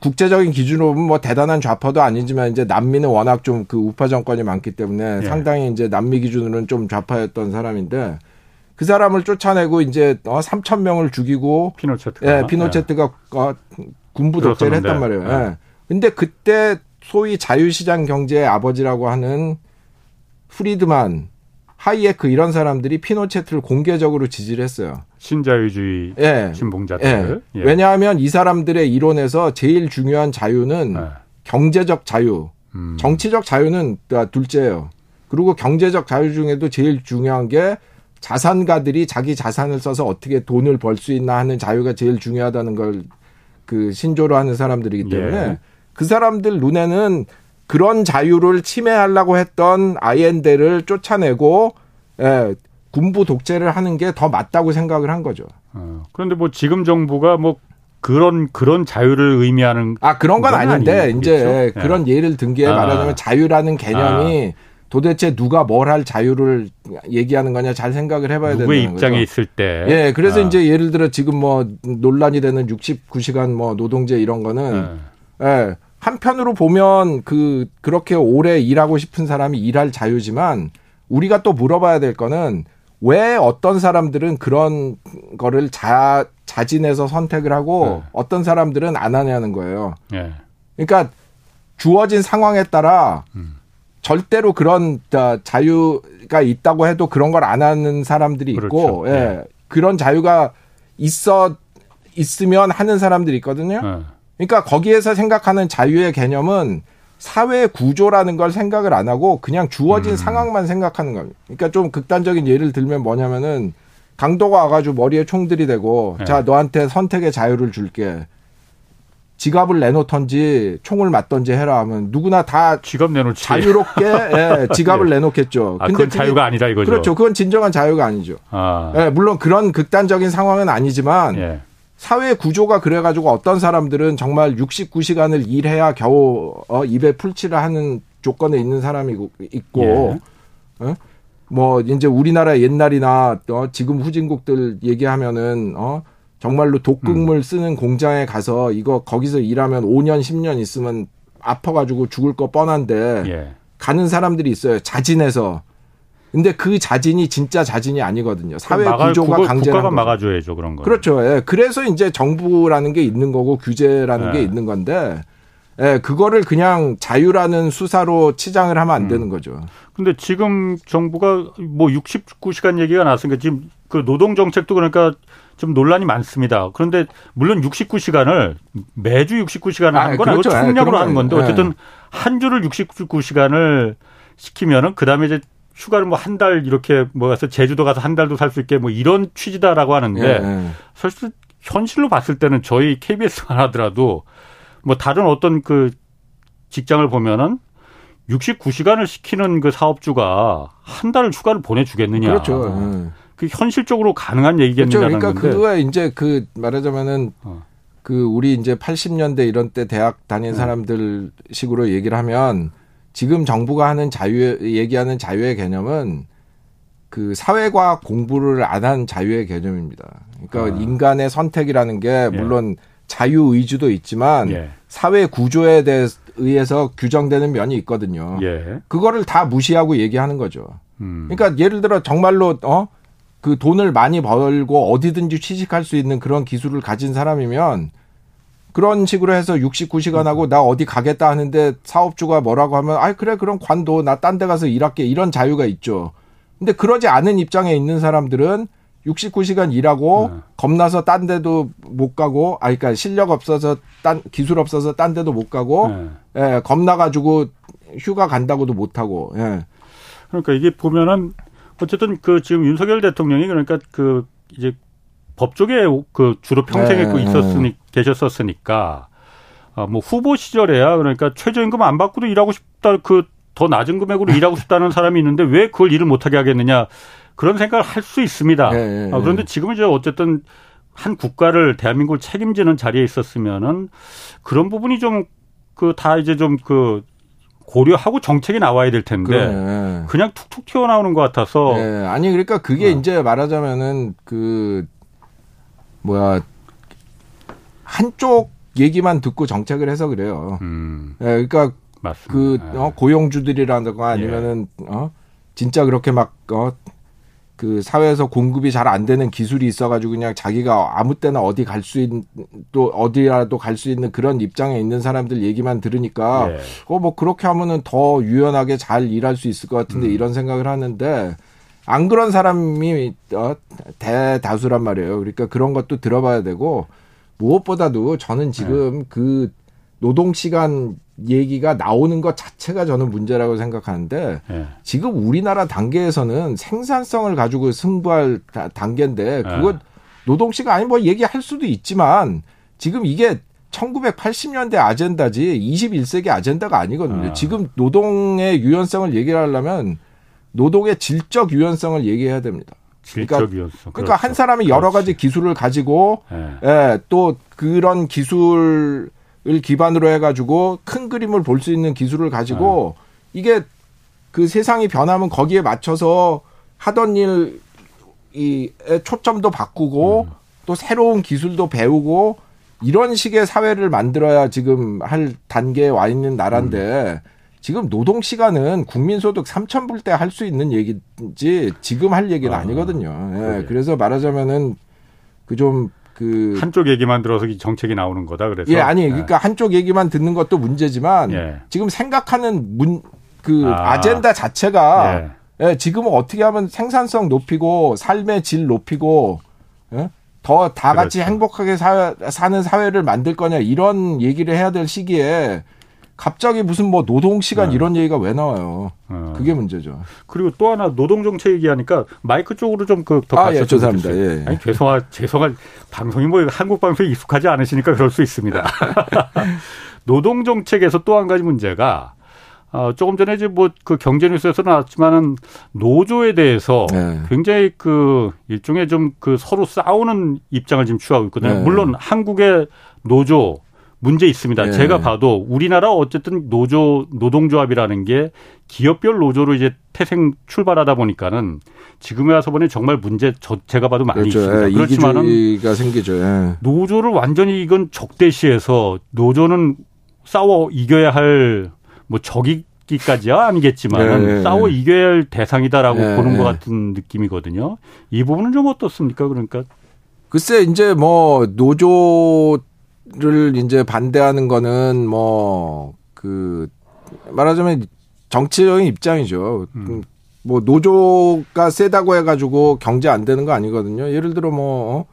국제적인 기준으로 보면 뭐 대단한 좌파도 아니지만 이제 남미는 워낙 좀 그 우파 정권이 많기 때문에 예. 상당히 이제 남미 기준으로는 좀 좌파였던 사람인데 그 사람을 쫓아내고 이제 어 3천 명을 죽이고 피노체트가 예, 피노체트가 예. 어, 군부 독재를 했단 말이에요. 예. 예. 근데 그때 소위 자유시장 경제의 아버지라고 하는 프리드만, 하이에크 이런 사람들이 피노체트를 공개적으로 지지를 했어요. 신자유주의 예. 신봉자들. 예. 예. 왜냐하면 이 사람들의 이론에서 제일 중요한 자유는 예. 경제적 자유, 음. 정치적 자유는 둘째예요. 그리고 경제적 자유 중에도 제일 중요한 게 자산가들이 자기 자산을 써서 어떻게 돈을 벌 수 있나 하는 자유가 제일 중요하다는 걸 그 신조로 하는 사람들이기 때문에 예. 그 사람들 눈에는 그런 자유를 침해하려고 했던 아이엔데를 쫓아내고 예, 군부 독재를 하는 게 더 맞다고 생각을 한 거죠. 어, 그런데 뭐 지금 정부가 뭐 그런 그런 자유를 의미하는 아 그런 건 아닌데 아니겠죠? 이제 예. 그런 예를 든게 아. 말하자면 자유라는 개념이 아. 도대체 누가 뭘 할 자유를 얘기하는 거냐 잘 생각을 해봐야 되는 거죠. 누구의 입장에 있을 때. 예, 그래서 아. 이제 예를 들어 지금 뭐 논란이 되는 69시간 뭐 노동제 이런 거는 예. 예 한편으로 보면 그 그렇게 오래 일하고 싶은 사람이 일할 자유지만 우리가 또 물어봐야 될 거는 왜 어떤 사람들은 그런 거를 자 자진해서 선택을 하고 네. 어떤 사람들은 안 하냐는 거예요. 네. 그러니까 주어진 상황에 따라 음. 절대로 그런 자유가 있다고 해도 그런 걸 안 하는 사람들이 있고, 그렇죠. 예. 네. 그런 자유가 있어 있으면 하는 사람들이 있거든요. 네. 그러니까 거기에서 생각하는 자유의 개념은 사회 구조라는 걸 생각을 안 하고 그냥 주어진 음. 상황만 생각하는 겁니다. 그러니까 좀 극단적인 예를 들면 뭐냐면은 강도가 와가지고 머리에 총들이 대고 네. 자 너한테 선택의 자유를 줄게. 지갑을 내놓던지 총을 맞던지 해라 하면 누구나 다 지갑 내놓지. 자유롭게 예, 지갑을 예. 내놓겠죠. 아, 근데 그건 자유가 아니다 이거죠. 그렇죠. 그건 진정한 자유가 아니죠. 아. 예, 물론 그런 극단적인 상황은 아니지만 예. 사회 구조가 그래가지고 어떤 사람들은 정말 69시간을 일해야 겨우 어, 입에 풀칠을 하는 조건에 있는 사람이 있고, 예. 어? 뭐 이제 우리나라 옛날이나 어, 지금 후진국들 얘기하면은 어 정말로 독극물 음. 쓰는 공장에 가서 이거 거기서 일하면 5년 10년 있으면 아파가지고 죽을 거 뻔한데 예. 가는 사람들이 있어요 자진해서 근데 그 자진이 진짜 자진이 아니거든요. 사회 막아, 구조가 강제한 국가가 막아줘야죠 그런 거. 그렇죠. 예. 그래서 이제 정부라는 게 있는 거고 규제라는 예. 게 있는 건데, 예, 그거를 그냥 자유라는 수사로 치장을 하면 안 음. 되는 거죠. 근데 지금 정부가 뭐 69시간 얘기가 나왔으니까 지금 그 노동 정책도 그러니까 좀 논란이 많습니다. 그런데 물론 69시간을 매주 69시간을 하는 건 아, 그렇죠. 아니고 총량으로 예, 하는 건데 어쨌든 예. 한 주를 69시간을 시키면은 그다음에 이제 휴가를 뭐 한 달 이렇게 뭐 가서 제주도 가서 한 달도 살 수 있게 뭐 이런 취지다라고 하는데 예, 예. 사실 현실로 봤을 때는 저희 KBS만 하더라도 뭐 다른 어떤 그 직장을 보면은 69시간을 시키는 그 사업주가 한 달을 휴가를 보내주겠느냐. 그렇죠. 예. 그 현실적으로 가능한 얘기겠느냐는 그렇죠. 그러니까 그거에 이제 그 말하자면은 어. 그 우리 이제 80년대 이런 때 대학 다닌 네. 사람들 식으로 얘기를 하면 지금 정부가 하는 자유 얘기하는 자유의 개념은 그 사회과학 공부를 안 한 자유의 개념입니다. 그러니까 아. 인간의 선택이라는 게 예. 물론 예. 자유 의지도 있지만 예. 사회 구조에 대해 의해서 규정되는 면이 있거든요. 예. 그거를 다 무시하고 얘기하는 거죠. 음. 그러니까 예를 들어 정말로 어 그 돈을 많이 벌고 어디든지 취직할 수 있는 그런 기술을 가진 사람이면 그런 식으로 해서 69시간 하고 나 어디 가겠다 하는데 사업주가 뭐라고 하면 아 그래 그럼 관둬 나딴 데 가서 일할게 이런 자유가 있죠. 근데 그러지 않은 입장에 있는 사람들은 69시간 일하고 네. 겁나서 딴 데도 못 가고 아 그러니까 실력 없어서 딴 기술 없어서 딴 데도 못 가고 네. 예, 겁나 가지고 휴가 간다고도 못 하고 예. 그러니까 이게 보면은 어쨌든 그 지금 윤석열 대통령이 그러니까 그 이제 법조계 그 주로 평생 네. 있었으니 계셨었으니까 어, 뭐 후보 시절에야 그러니까 최저임금 안 받고도 일하고 싶다 그 더 낮은 금액으로 일하고 싶다는 사람이 있는데 왜 그걸 일을 못하게 하겠느냐 그런 생각을 할 수 있습니다. 네, 어, 그런데 지금 이제 어쨌든 한 국가를 대한민국을 책임지는 자리에 있었으면은 그런 부분이 좀 그 다 이제 좀그 고려하고 정책이 나와야 될 텐데 그래. 그냥 툭툭 튀어나오는 것 같아서 네. 아니 그러니까 그게 어. 이제 말하자면은 그 뭐야 한쪽 얘기만 듣고 정책을 해서 그래요. 음. 예, 그러니까 맞습니다. 그 예. 어, 고용주들이라든가 아니면은 예. 어 진짜 그렇게 막 어. 그 사회에서 공급이 잘 안 되는 기술이 있어가지고 그냥 자기가 아무 때나 어디 갈 수 있는 또 어디라도 갈 수 있는 그런 입장에 있는 사람들 얘기만 들으니까 예. 어뭐 그렇게 하면은 더 유연하게 잘 일할 수 있을 것 같은데 음. 이런 생각을 하는데 안 그런 사람이 어, 대다수란 말이에요. 그러니까 그런 것도 들어봐야 되고 무엇보다도 저는 지금 네. 그 노동 시간 얘기가 나오는 것 자체가 저는 문제라고 생각하는데 네. 지금 우리나라 단계에서는 생산성을 가지고 승부할 단계인데 네. 네. 노동 시간 아니 뭐 얘기할 수도 있지만 지금 이게 1980년대 아젠다지 21세기 아젠다가 아니거든요. 아. 지금 노동의 유연성을 얘기하려면 노동의 질적 유연성을 얘기해야 됩니다. 그러니까, 유연성. 그러니까 그렇죠. 한 사람이 여러 가지 기술을 가지고 네. 예, 또 그런 기술을 기반으로 해가지고 큰 그림을 볼 수 있는 기술을 가지고 네. 이게 그 세상이 변하면 거기에 맞춰서 하던 일 이 초점도 바꾸고 음. 또 새로운 기술도 배우고 이런 식의 사회를 만들어야 지금 할 단계에 와 있는 나라인데 음. 지금 노동 시간은 국민소득 3천 불때 할 수 있는 얘기지 지금 할 얘기는 아, 아니거든요. 예. 그래서 말하자면은 그 좀그 그 한쪽 얘기만 들어서 정책이 나오는 거다 그래서 예 아니 예. 그러니까 예. 한쪽 얘기만 듣는 것도 문제지만 예. 지금 생각하는 문 그 아. 젠다 자체가 예. 예, 지금은 어떻게 하면 생산성 높이고 삶의 질 높이고 예? 더다 같이 그렇죠. 행복하게 사, 사는 사회를 만들 거냐 이런 얘기를 해야 될 시기에 갑자기 무슨 뭐 노동 시간 네. 이런 얘기가 왜 나와요? 네. 그게 문제죠. 그리고 또 하나 노동 정책 얘기하니까 마이크 쪽으로 좀더 아, 예, 죄송합니다. 예. 아니 죄송할 죄송할 방송이 뭐 한국 방송에 익숙하지 않으시니까 그럴 수 있습니다. 노동 정책에서 또 한 가지 문제가 어, 조금 전에 이제 뭐 그 경제 뉴스에서 나왔지만은 노조에 대해서 네. 굉장히 그 일종의 좀 그 서로 싸우는 입장을 지금 취하고 있거든요. 네. 물론 한국의 노조 문제 있습니다. 네. 제가 봐도 우리나라 어쨌든 노조 노동조합이라는 게 기업별 노조로 이제 태생 출발하다 보니까는 지금에 와서 보니 정말 문제 저 제가 봐도 많이 그렇죠. 있습니다. 예, 그렇지만은 가 생기죠. 예. 노조를 완전히 이건 적대시해서 노조는 싸워 이겨야 할 뭐 적이 기까지야 아니겠지만 예, 예, 싸워 이겨야 할 대상이다라고 예, 보는 것 같은 느낌이거든요. 이 부분은 좀 어떻습니까? 그러니까 글쎄 이제 뭐 노조 를 이제 반대하는 거는 뭐 그 말하자면 정치적인 입장이죠. 음. 뭐 노조가 세다고 해가지고 경제 안 되는 거 아니거든요. 예를 들어 뭐 어?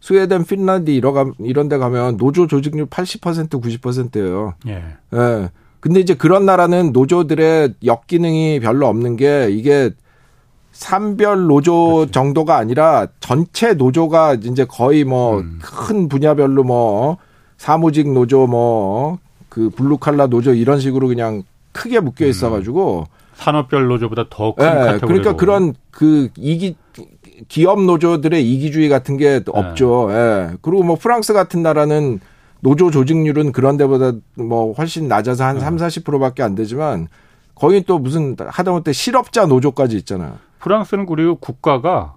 스웨덴, 핀란드 이런 이런 데 가면 노조 조직률 80% 90%예요. 예. 예. 근데 이제 그런 나라는 노조들의 역기능이 별로 없는 게 이게 산별 노조 그렇지. 정도가 아니라 전체 노조가 이제 거의 뭐큰 음. 분야별로 뭐 사무직 노조 뭐 그 블루칼라 노조 이런 식으로 그냥 크게 묶여 있어 가지고 산업별 노조보다 더큰 네, 그러니까 그런 그 이기 기업 노조들의 이기주의 같은 게 네. 없죠. 예. 네. 그리고 뭐 프랑스 같은 나라는 노조 조직률은 그런 데보다 뭐 훨씬 낮아서 한 네. 3, 40%밖에 안 되지만 거의 또 무슨 하다못해 실업자 노조까지 있잖아요. 프랑스는 그리고 국가가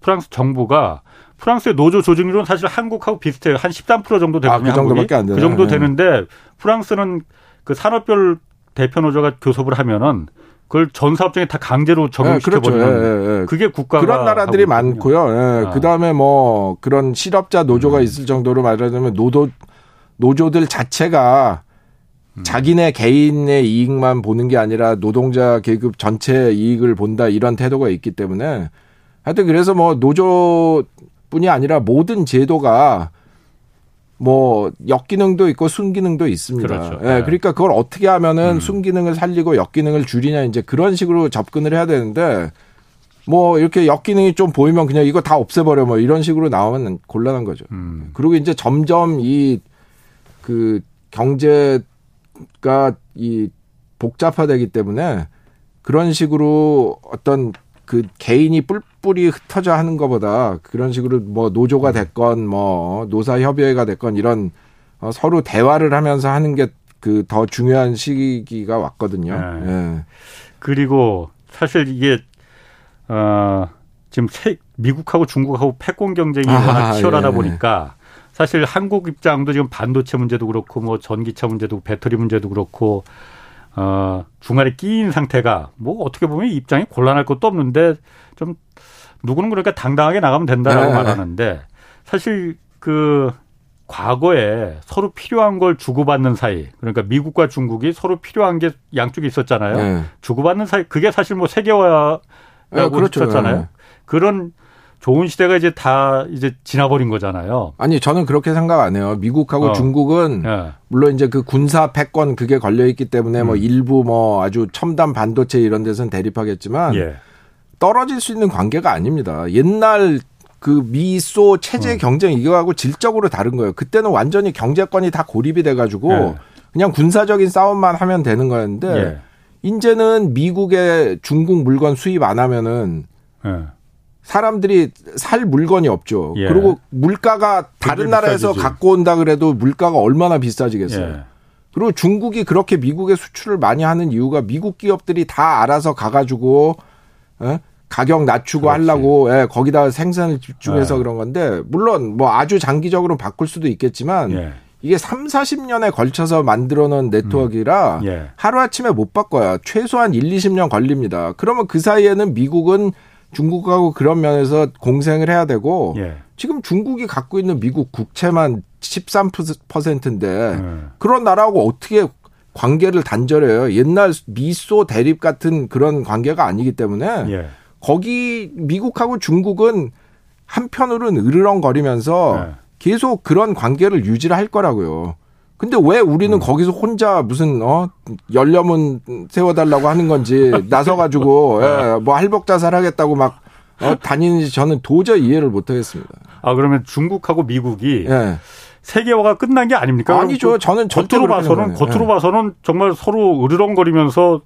프랑스 정부가 프랑스의 노조 조직률은 사실 한국하고 비슷해요. 한 13% 정도 되거든요. 아, 그 정도밖에 안 되요. 그 정도 네. 되는데 프랑스는 그 산업별 대표 노조가 교섭을 하면은 그걸 전 사업장에 다 강제로 적용시켜 버리는 네, 그렇죠. 예, 예, 예. 그게 국가가 그런 나라들이 많고요. 예. 아. 그다음에 뭐 그런 실업자 노조가 음. 있을 정도로 말하자면 노조 노조들 자체가 음. 자기네 개인의 이익만 보는 게 아니라 노동자 계급 전체 이익을 본다 이런 태도가 있기 때문에 하여튼 그래서 뭐 노조 뿐이 아니라 모든 제도가 뭐 역기능도 있고 순기능도 있습니다. 그렇죠. 예, 네. 그러니까 그걸 어떻게 하면은 음. 순기능을 살리고 역기능을 줄이냐 이제 그런 식으로 접근을 해야 되는데 뭐 이렇게 역기능이 좀 보이면 그냥 이거 다 없애버려 뭐 이런 식으로 나오면 곤란한 거죠. 음. 그리고 이제 점점 이 그 경제가 이 복잡화되기 때문에 그런 식으로 어떤 그 개인이 뿔 뿔이 흩어져 하는 것보다 그런 식으로 뭐 노조가 됐건 뭐 노사 협의회가 됐건 이런 어, 서로 대화를 하면서 하는 게 그 더 중요한 시기가 왔거든요. 네. 예. 그리고 사실 이게 어 지금 세, 미국하고 중국하고 패권 경쟁이 아, 워낙 치열하다 예. 보니까 사실 한국 입장도 지금 반도체 문제도 그렇고 뭐 전기차 문제도 배터리 문제도 그렇고 어, 중간에 끼인 상태가 뭐 어떻게 보면 입장이 곤란할 것도 없는데 좀 누구는 그러니까 당당하게 나가면 된다라고 네. 말하는데 사실 그 과거에 서로 필요한 걸 주고받는 사이 그러니까 미국과 중국이 서로 필요한 게 양쪽에 있었잖아요. 네. 주고받는 사이 그게 사실 뭐 세계화라고 네, 그렇죠. 했었잖아요. 네. 그런 좋은 시대가 이제 다 이제 지나버린 거잖아요. 아니 저는 그렇게 생각 안 해요. 미국하고 어. 중국은 예. 물론 이제 그 군사 패권 그게 걸려 있기 때문에 뭐 음. 뭐 일부 뭐 아주 첨단 반도체 이런 데서는 대립하겠지만 예. 떨어질 수 있는 관계가 아닙니다. 옛날 그 미소 체제 음. 경쟁 이거하고 질적으로 다른 거예요. 그때는 완전히 경제권이 다 고립이 돼가지고 예. 그냥 군사적인 싸움만 하면 되는 거였는데 예. 이제는 미국의 중국 물건 수입 안 하면은 예. 사람들이 살 물건이 없죠. 예. 그리고 물가가 다른 나라에서 비싸지지. 갖고 온다 그래도 물가가 얼마나 비싸지겠어요. 예. 그리고 중국이 그렇게 미국에 수출을 많이 하는 이유가 미국 기업들이 다 알아서 가가지고 어? 가격 낮추고 그렇지. 하려고 예, 거기다 생산을 집중해서 네. 그런 건데 물론 뭐 아주 장기적으로 바꿀 수도 있겠지만 예. 이게 3, 40년에 걸쳐서 만들어 놓은 네트워크라 음. 예. 하루아침에 못 바꿔요. 최소한 1, 20년 걸립니다. 그러면 그 사이에는 미국은 중국하고 그런 면에서 공생을 해야 되고 예. 지금 중국이 갖고 있는 미국 국채만 13%인데 예. 그런 나라하고 어떻게 관계를 단절해요. 옛날 미소 대립 같은 그런 관계가 아니기 때문에 예. 거기 미국하고 중국은 한편으로는 으르렁거리면서 예. 계속 그런 관계를 유지를 할 거라고요. 근데 왜 우리는 음. 거기서 혼자 무슨 어 열려문 세워달라고 하는 건지 나서가지고 예, 뭐 할복자살 하겠다고 막 어, 다니는지 저는 도저히 이해를 못하겠습니다. 아 그러면 중국하고 미국이 예. 세계화가 끝난 게 아닙니까? 아니죠. 저는 겉으로 봐서는 겉으로 예. 봐서는 정말 서로 으르렁거리면서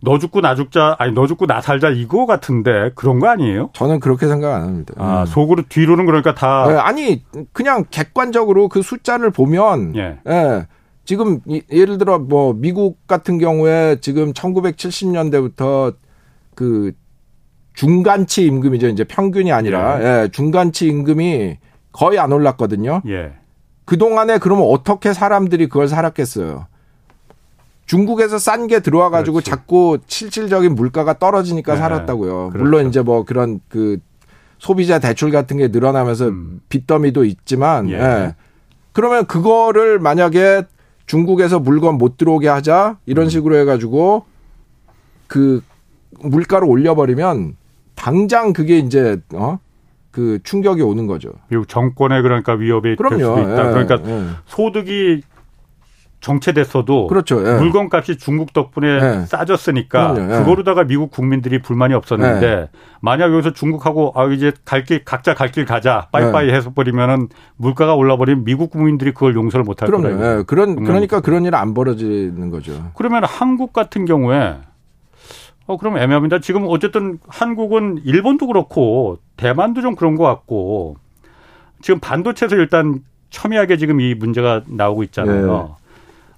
너 죽고 나 죽자 아니 너 죽고 나 살자 이거 같은데 그런 거 아니에요? 저는 그렇게 생각 안 합니다. 아 음. 속으로 뒤로는 그러니까 다 네, 아니 그냥 객관적으로 그 숫자를 보면 예. 예. 지금 예를 들어 뭐 미국 같은 경우에 지금 1970년대부터 그 중간치 임금이죠 이제 평균이 아니라 예. 예 중간치 임금이 거의 안 올랐거든요. 예. 그 동안에 그러면 어떻게 사람들이 그걸 살았겠어요? 중국에서 싼 게 들어와 가지고 자꾸 실질적인 물가가 떨어지니까 네. 살았다고요. 그렇죠. 물론 이제 뭐 그런 그 소비자 대출 같은 게 늘어나면서 음. 빚더미도 있지만 예. 예. 그러면 그거를 만약에 중국에서 물건 못 들어오게 하자 이런 음. 식으로 해 가지고 그 물가를 올려 버리면 당장 그게 이제 어? 그 충격이 오는 거죠. 미국 정권에 그러니까 위협이 그럼요. 될 수도 있다. 예, 그러니까 예. 소득이 정체됐어도 그렇죠. 예. 물건값이 중국 덕분에 예. 싸졌으니까 예. 그거로다가 미국 국민들이 불만이 없었는데 예. 만약 여기서 중국하고 아 이제 갈 길 각자 갈 길 가자 빠이빠이 예. 해서 버리면은 물가가 올라버리면 미국 국민들이 그걸 용서를 못할 거예요. 예. 그런 그러니까 그런 일 안 벌어지는 거죠. 그러면 한국 같은 경우에 어 그럼 애매합니다. 지금 어쨌든 한국은 일본도 그렇고 대만도 좀 그런 것 같고 지금 반도체에서 일단 첨예하게 지금 이 문제가 나오고 있잖아요.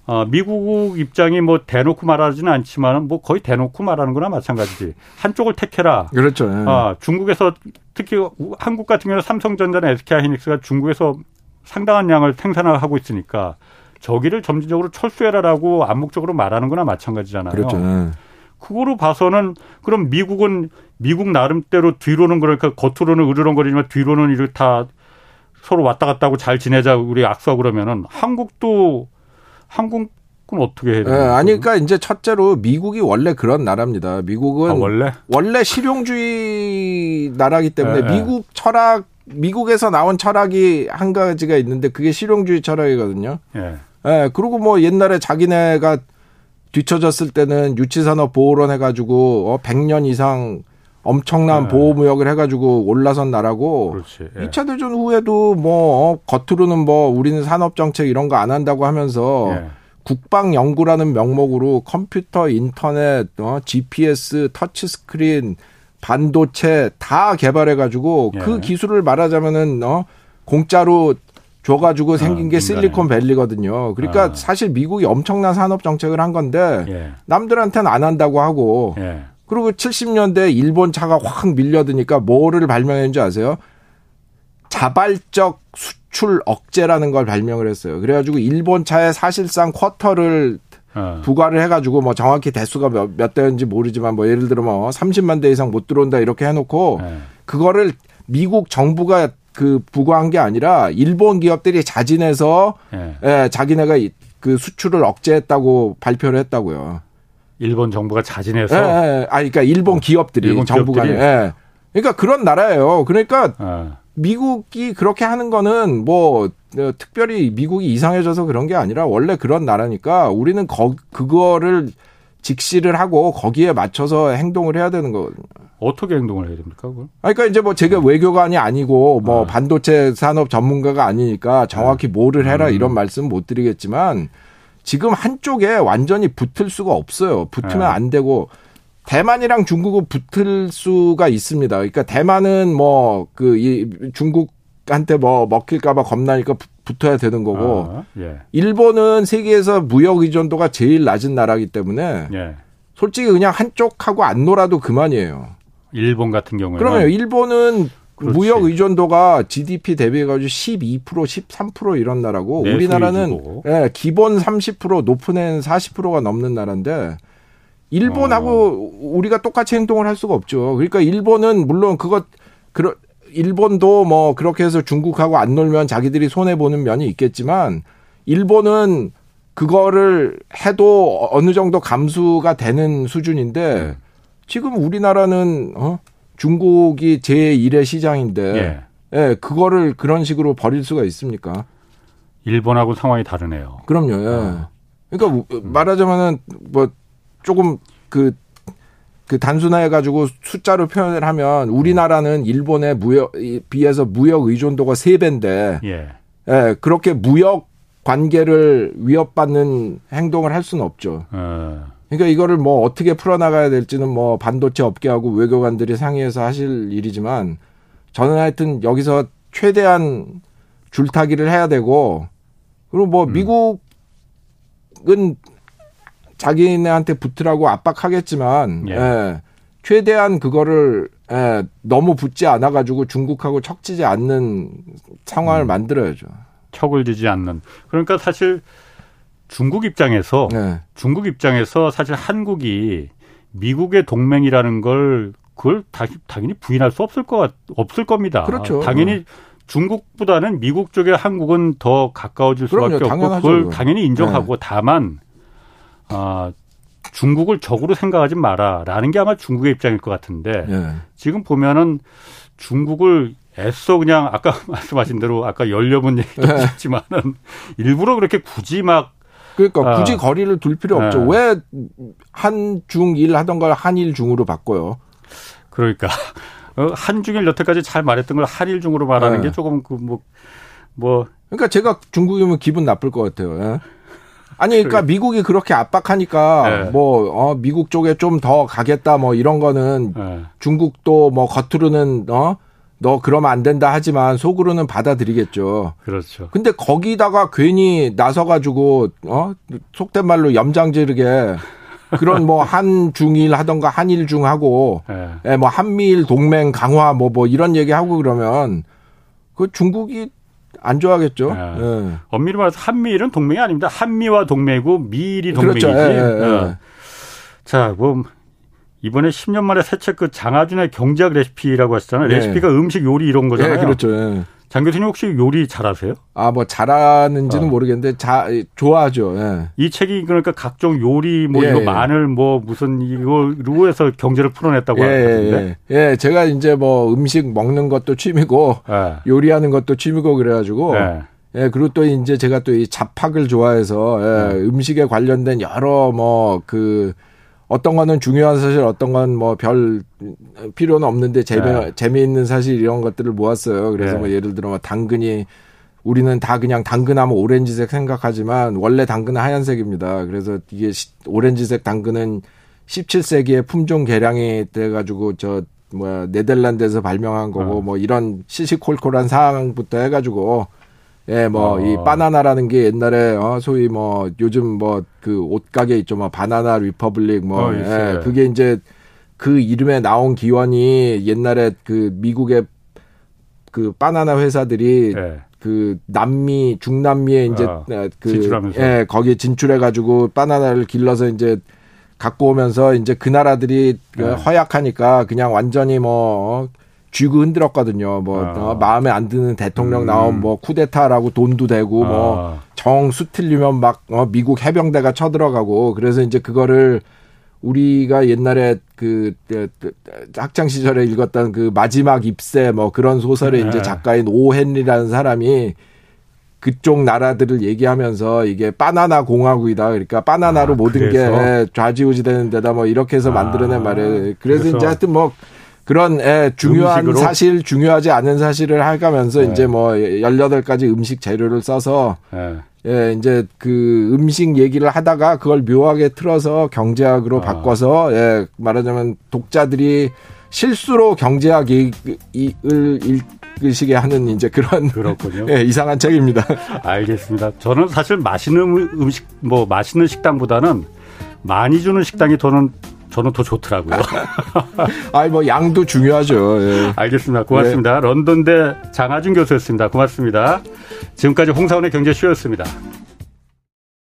어, 미국 입장이 뭐 대놓고 말하지는 않지만 뭐 거의 대놓고 말하는 거나 마찬가지지. 한쪽을 택해라. 그렇죠. 예. 아, 중국에서 특히 한국 같은 경우는 삼성전자나 SK 하이닉스가 중국에서 상당한 양을 생산을 하고 있으니까 저기를 점진적으로 철수해라라고 암묵적으로 말하는 거나 마찬가지잖아요. 그렇죠. 예. 그거로 봐서는 그럼 미국은 미국 나름대로 뒤로는 그러니까 겉으로는 으르렁거리지만 뒤로는 이렇게 다 서로 왔다 갔다 하고 잘 지내자 우리 악수하고 그러면은 한국도 한국은 어떻게 해야 돼요? 네, 아니 그러니까 이제 첫째로 미국이 원래 그런 나라입니다. 미국은 아, 원래 원래 실용주의 나라기 때문에 네, 미국 철학 미국에서 나온 철학이 한 가지가 있는데 그게 실용주의 철학이거든요. 예. 네, 그리고 뭐 옛날에 자기네가 뒤쳐졌을 때는 유치산업 보호론 해가지고 어 100년 이상 엄청난 네. 보호무역을 해가지고 올라선 나라고 그렇지, 예. 2차 대전 후에도 뭐 어, 겉으로는 뭐 우리는 산업정책 이런 거 안 한다고 하면서 예. 국방 연구라는 명목으로 컴퓨터, 인터넷, 어, GPS, 터치스크린, 반도체 다 개발해가지고 예. 그 기술을 말하자면은 어, 공짜로 줘가지고 아, 생긴 어, 게 실리콘밸리거든요. 그러니까 어. 사실 미국이 엄청난 산업 정책을 한 건데 예. 남들한테는 안 한다고 하고 예. 그리고 70년대 일본 차가 확 밀려드니까 뭐를 발명했는지 아세요? 자발적 수출 억제라는 걸 발명을 했어요. 그래가지고 일본 차에 사실상 쿼터를 어. 부과를 해가지고 뭐 정확히 대수가 몇, 몇 대인지 모르지만 뭐 예를 들어 뭐 30만 대 이상 못 들어온다 이렇게 해놓고 네. 그거를 미국 정부가 그 부과한 게 아니라 일본 기업들이 자진해서 네. 예, 자기네가 그 수출을 억제했다고 발표를 했다고요. 일본 정부가 자진해서. 예, 예. 아, 그러니까 일본 기업들이 일본 정부가. 기업들이? 예. 그러니까 그런 나라예요. 그러니까 예. 미국이 그렇게 하는 거는 뭐 어, 특별히 미국이 이상해져서 그런 게 아니라 원래 그런 나라니까 우리는 거, 그거를 직시를 하고 거기에 맞춰서 행동을 해야 되는 거거든요. 어떻게 행동을 해야 됩니까? 그걸? 그러니까 이제 뭐 제가 외교관이 아니고 뭐 아. 반도체 산업 전문가가 아니니까 정확히 뭐를 해라 음. 이런 말씀 못 드리겠지만 지금 한쪽에 완전히 붙을 수가 없어요. 붙으면 네. 안 되고 대만이랑 중국은 붙을 수가 있습니다. 그러니까 대만은 뭐 그 이 중국한테 뭐 먹힐까봐 겁나니까 붙어야 되는 거고 아, 예. 일본은 세계에서 무역 의존도가 제일 낮은 나라기 때문에 예. 솔직히 그냥 한쪽하고 안 놀아도 그만이에요. 일본 같은 경우에는 그러면 일본은 그렇지. 무역 의존도가 GDP 대비해가지고 12% 13% 이런 나라고 우리나라는 예, 기본 30% 높은 애는 40%가 넘는 나라인데 일본하고 어. 우리가 똑같이 행동을 할 수가 없죠. 그러니까 일본은 물론 그것 그런 일본도 뭐 그렇게 해서 중국하고 안 놀면 자기들이 손해 보는 면이 있겠지만 일본은 그거를 해도 어느 정도 감수가 되는 수준인데 지금 우리나라는 어 중국이 제1의 시장인데 예. 예, 그거를 그런 식으로 버릴 수가 있습니까? 일본하고 상황이 다르네요. 그럼요. 예. 어. 그러니까 말하자면은 뭐 조금 그 그 단순화해 가지고 숫자로 표현을 하면 우리나라는 일본의 무역 비해서 무역 의존도가 세배인데 예. 예, 그렇게 무역 관계를 위협받는 행동을 할 수는 없죠. 어. 그러니까 이거를 뭐 어떻게 풀어나가야 될지는 뭐 반도체 업계하고 외교관들이 상의해서 하실 일이지만 저는 하여튼 여기서 최대한 줄타기를 해야 되고 그리고 뭐 음. 미국은 자기네한테 붙으라고 압박하겠지만 예. 예, 최대한 그거를 예, 너무 붙지 않아 가지고 중국하고 척지지 않는 상황을 음. 만들어야죠. 척을 지지 않는. 그러니까 사실 중국 입장에서 네. 중국 입장에서 사실 한국이 미국의 동맹이라는 걸 그걸 다, 당연히 부인할 수 없을 것 없을 겁니다. 그렇죠. 당연히 중국보다는 미국 쪽에 한국은 더 가까워질 수밖에 그럼요, 없고 그걸 당연히 인정하고 네. 다만 아, 중국을 적으로 생각하지 마라라는 게 아마 중국의 입장일 것 같은데 예. 지금 보면은 중국을 애써 그냥 아까 말씀하신 대로 아까 열려본 얘기도 예. 했지만은 일부러 그렇게 굳이 막 그러니까 굳이 아, 거리를 둘 필요 없죠. 예. 왜 한중일 하던 걸 한일 중으로 바꿔요? 그러니까 어, 한중일 여태까지 잘 말했던 걸 한일 중으로 말하는 예. 게 조금 그뭐 뭐. 그러니까 제가 중국이면 기분 나쁠 것 같아요. 예? 아니 그러니까 미국이 그렇게 압박하니까 네. 뭐 어, 미국 쪽에 좀 더 가겠다 뭐 이런 거는 네. 중국도 뭐 겉으로는 어 너 그러면 안 된다 하지만 속으로는 받아들이겠죠. 그렇죠. 근데 거기다가 괜히 나서 가지고 어 속된 말로 염장지르게 그런 뭐 한중일 하던가 한일중 하고 네. 예, 뭐 한미일 동맹 강화 뭐뭐 뭐 이런 얘기 하고 그러면 그 중국이 안 좋아하겠죠. 네. 네. 엄밀히 말해서 한미일은 동맹이 아닙니다. 한미와 동맹이고 미일이 동맹이지. 그렇죠. 예, 예, 예. 어. 자, 뭐 이번에 10년 만에 새 책 그 장하준의 경제학 레시피라고 하셨잖아요. 네. 레시피가 음식 요리 이런 거잖아요. 네, 그렇죠. 장 교수님 혹시 요리 잘하세요? 아, 뭐 잘하는지는 어. 모르겠는데 자 좋아하죠. 예. 이 책이 그러니까 각종 요리 뭐 예, 이거 예. 마늘 뭐 무슨 이거로 해서 경제를 풀어냈다고 예, 하는데. 예, 예. 제가 이제 뭐 음식 먹는 것도 취미고 예. 요리하는 것도 취미고 그래가지고. 예. 예, 그리고 또 이제 제가 또 이 잡학을 좋아해서 예, 네. 음식에 관련된 여러 뭐 그 어떤 거는 중요한 사실, 어떤 건 뭐 별 필요는 없는데 재미 네. 재미있는 사실 이런 것들을 모았어요. 그래서 네. 뭐 예를 들어 뭐 당근이 우리는 다 그냥 당근하면 오렌지색 생각하지만 원래 당근은 하얀색입니다. 그래서 이게 오렌지색 당근은 17세기에 품종 개량이 돼 가지고 저 뭐야 네덜란드에서 발명한 거고 어. 뭐 이런 시시콜콜한 상황부터 해가지고 예, 뭐, 어. 이 바나나라는 게 옛날에, 어, 소위 뭐, 요즘 뭐, 그 옷가게 있죠. 뭐, Banana Republic 뭐, 어, 예, 그게 이제 그 이름에 나온 기원이 옛날에 그 미국의 그 바나나 회사들이 예. 그 남미, 중남미에 이제 어, 그, 진출하면서. 예, 거기에 진출해가지고 바나나를 길러서 이제 갖고 오면서 이제 그 나라들이 그 예. 허약하니까 그냥 완전히 뭐, 어, 쥐고 흔들었거든요. 뭐 아. 어, 마음에 안 드는 대통령 음. 나온 뭐 쿠데타라고 돈도 되고 뭐 아. 뭐 정 수 틀리면 막 어, 미국 해병대가 쳐들어가고 그래서 이제 그거를 우리가 옛날에 그, 학창 시절에 읽었던 그 마지막 입세 뭐 그런 소설의 네. 이제 작가인 오 헨리라는 사람이 그쪽 나라들을 얘기하면서 이게 바나나 공화국이다. 그러니까 바나나로 아, 모든 그래서? 게 좌지우지 되는 데다 뭐 이렇게 해서 만들어낸 아, 말이에요. 그래서, 그래서, 이제 하여튼 뭐 그런 예, 중요한 음식으로? 사실, 중요하지 않은 사실을 해가면서 네. 이제 뭐 18가지 음식 재료를 써서 네. 예, 이제 그 음식 얘기를 하다가 그걸 묘하게 틀어서 경제학으로 아. 바꿔서 예, 말하자면 독자들이 실수로 경제학을 읽으시게 하는 이제 그런 그렇군요. 예, 이상한 책입니다. 알겠습니다. 저는 사실 맛있는 음식 뭐 맛있는 식당보다는 많이 주는 식당이 저는 저는 더 좋더라고요. 아니 뭐 양도 중요하죠. 예. 알겠습니다. 고맙습니다. 네. 런던대 장하준 교수였습니다. 고맙습니다. 지금까지 홍사원의 경제쇼였습니다.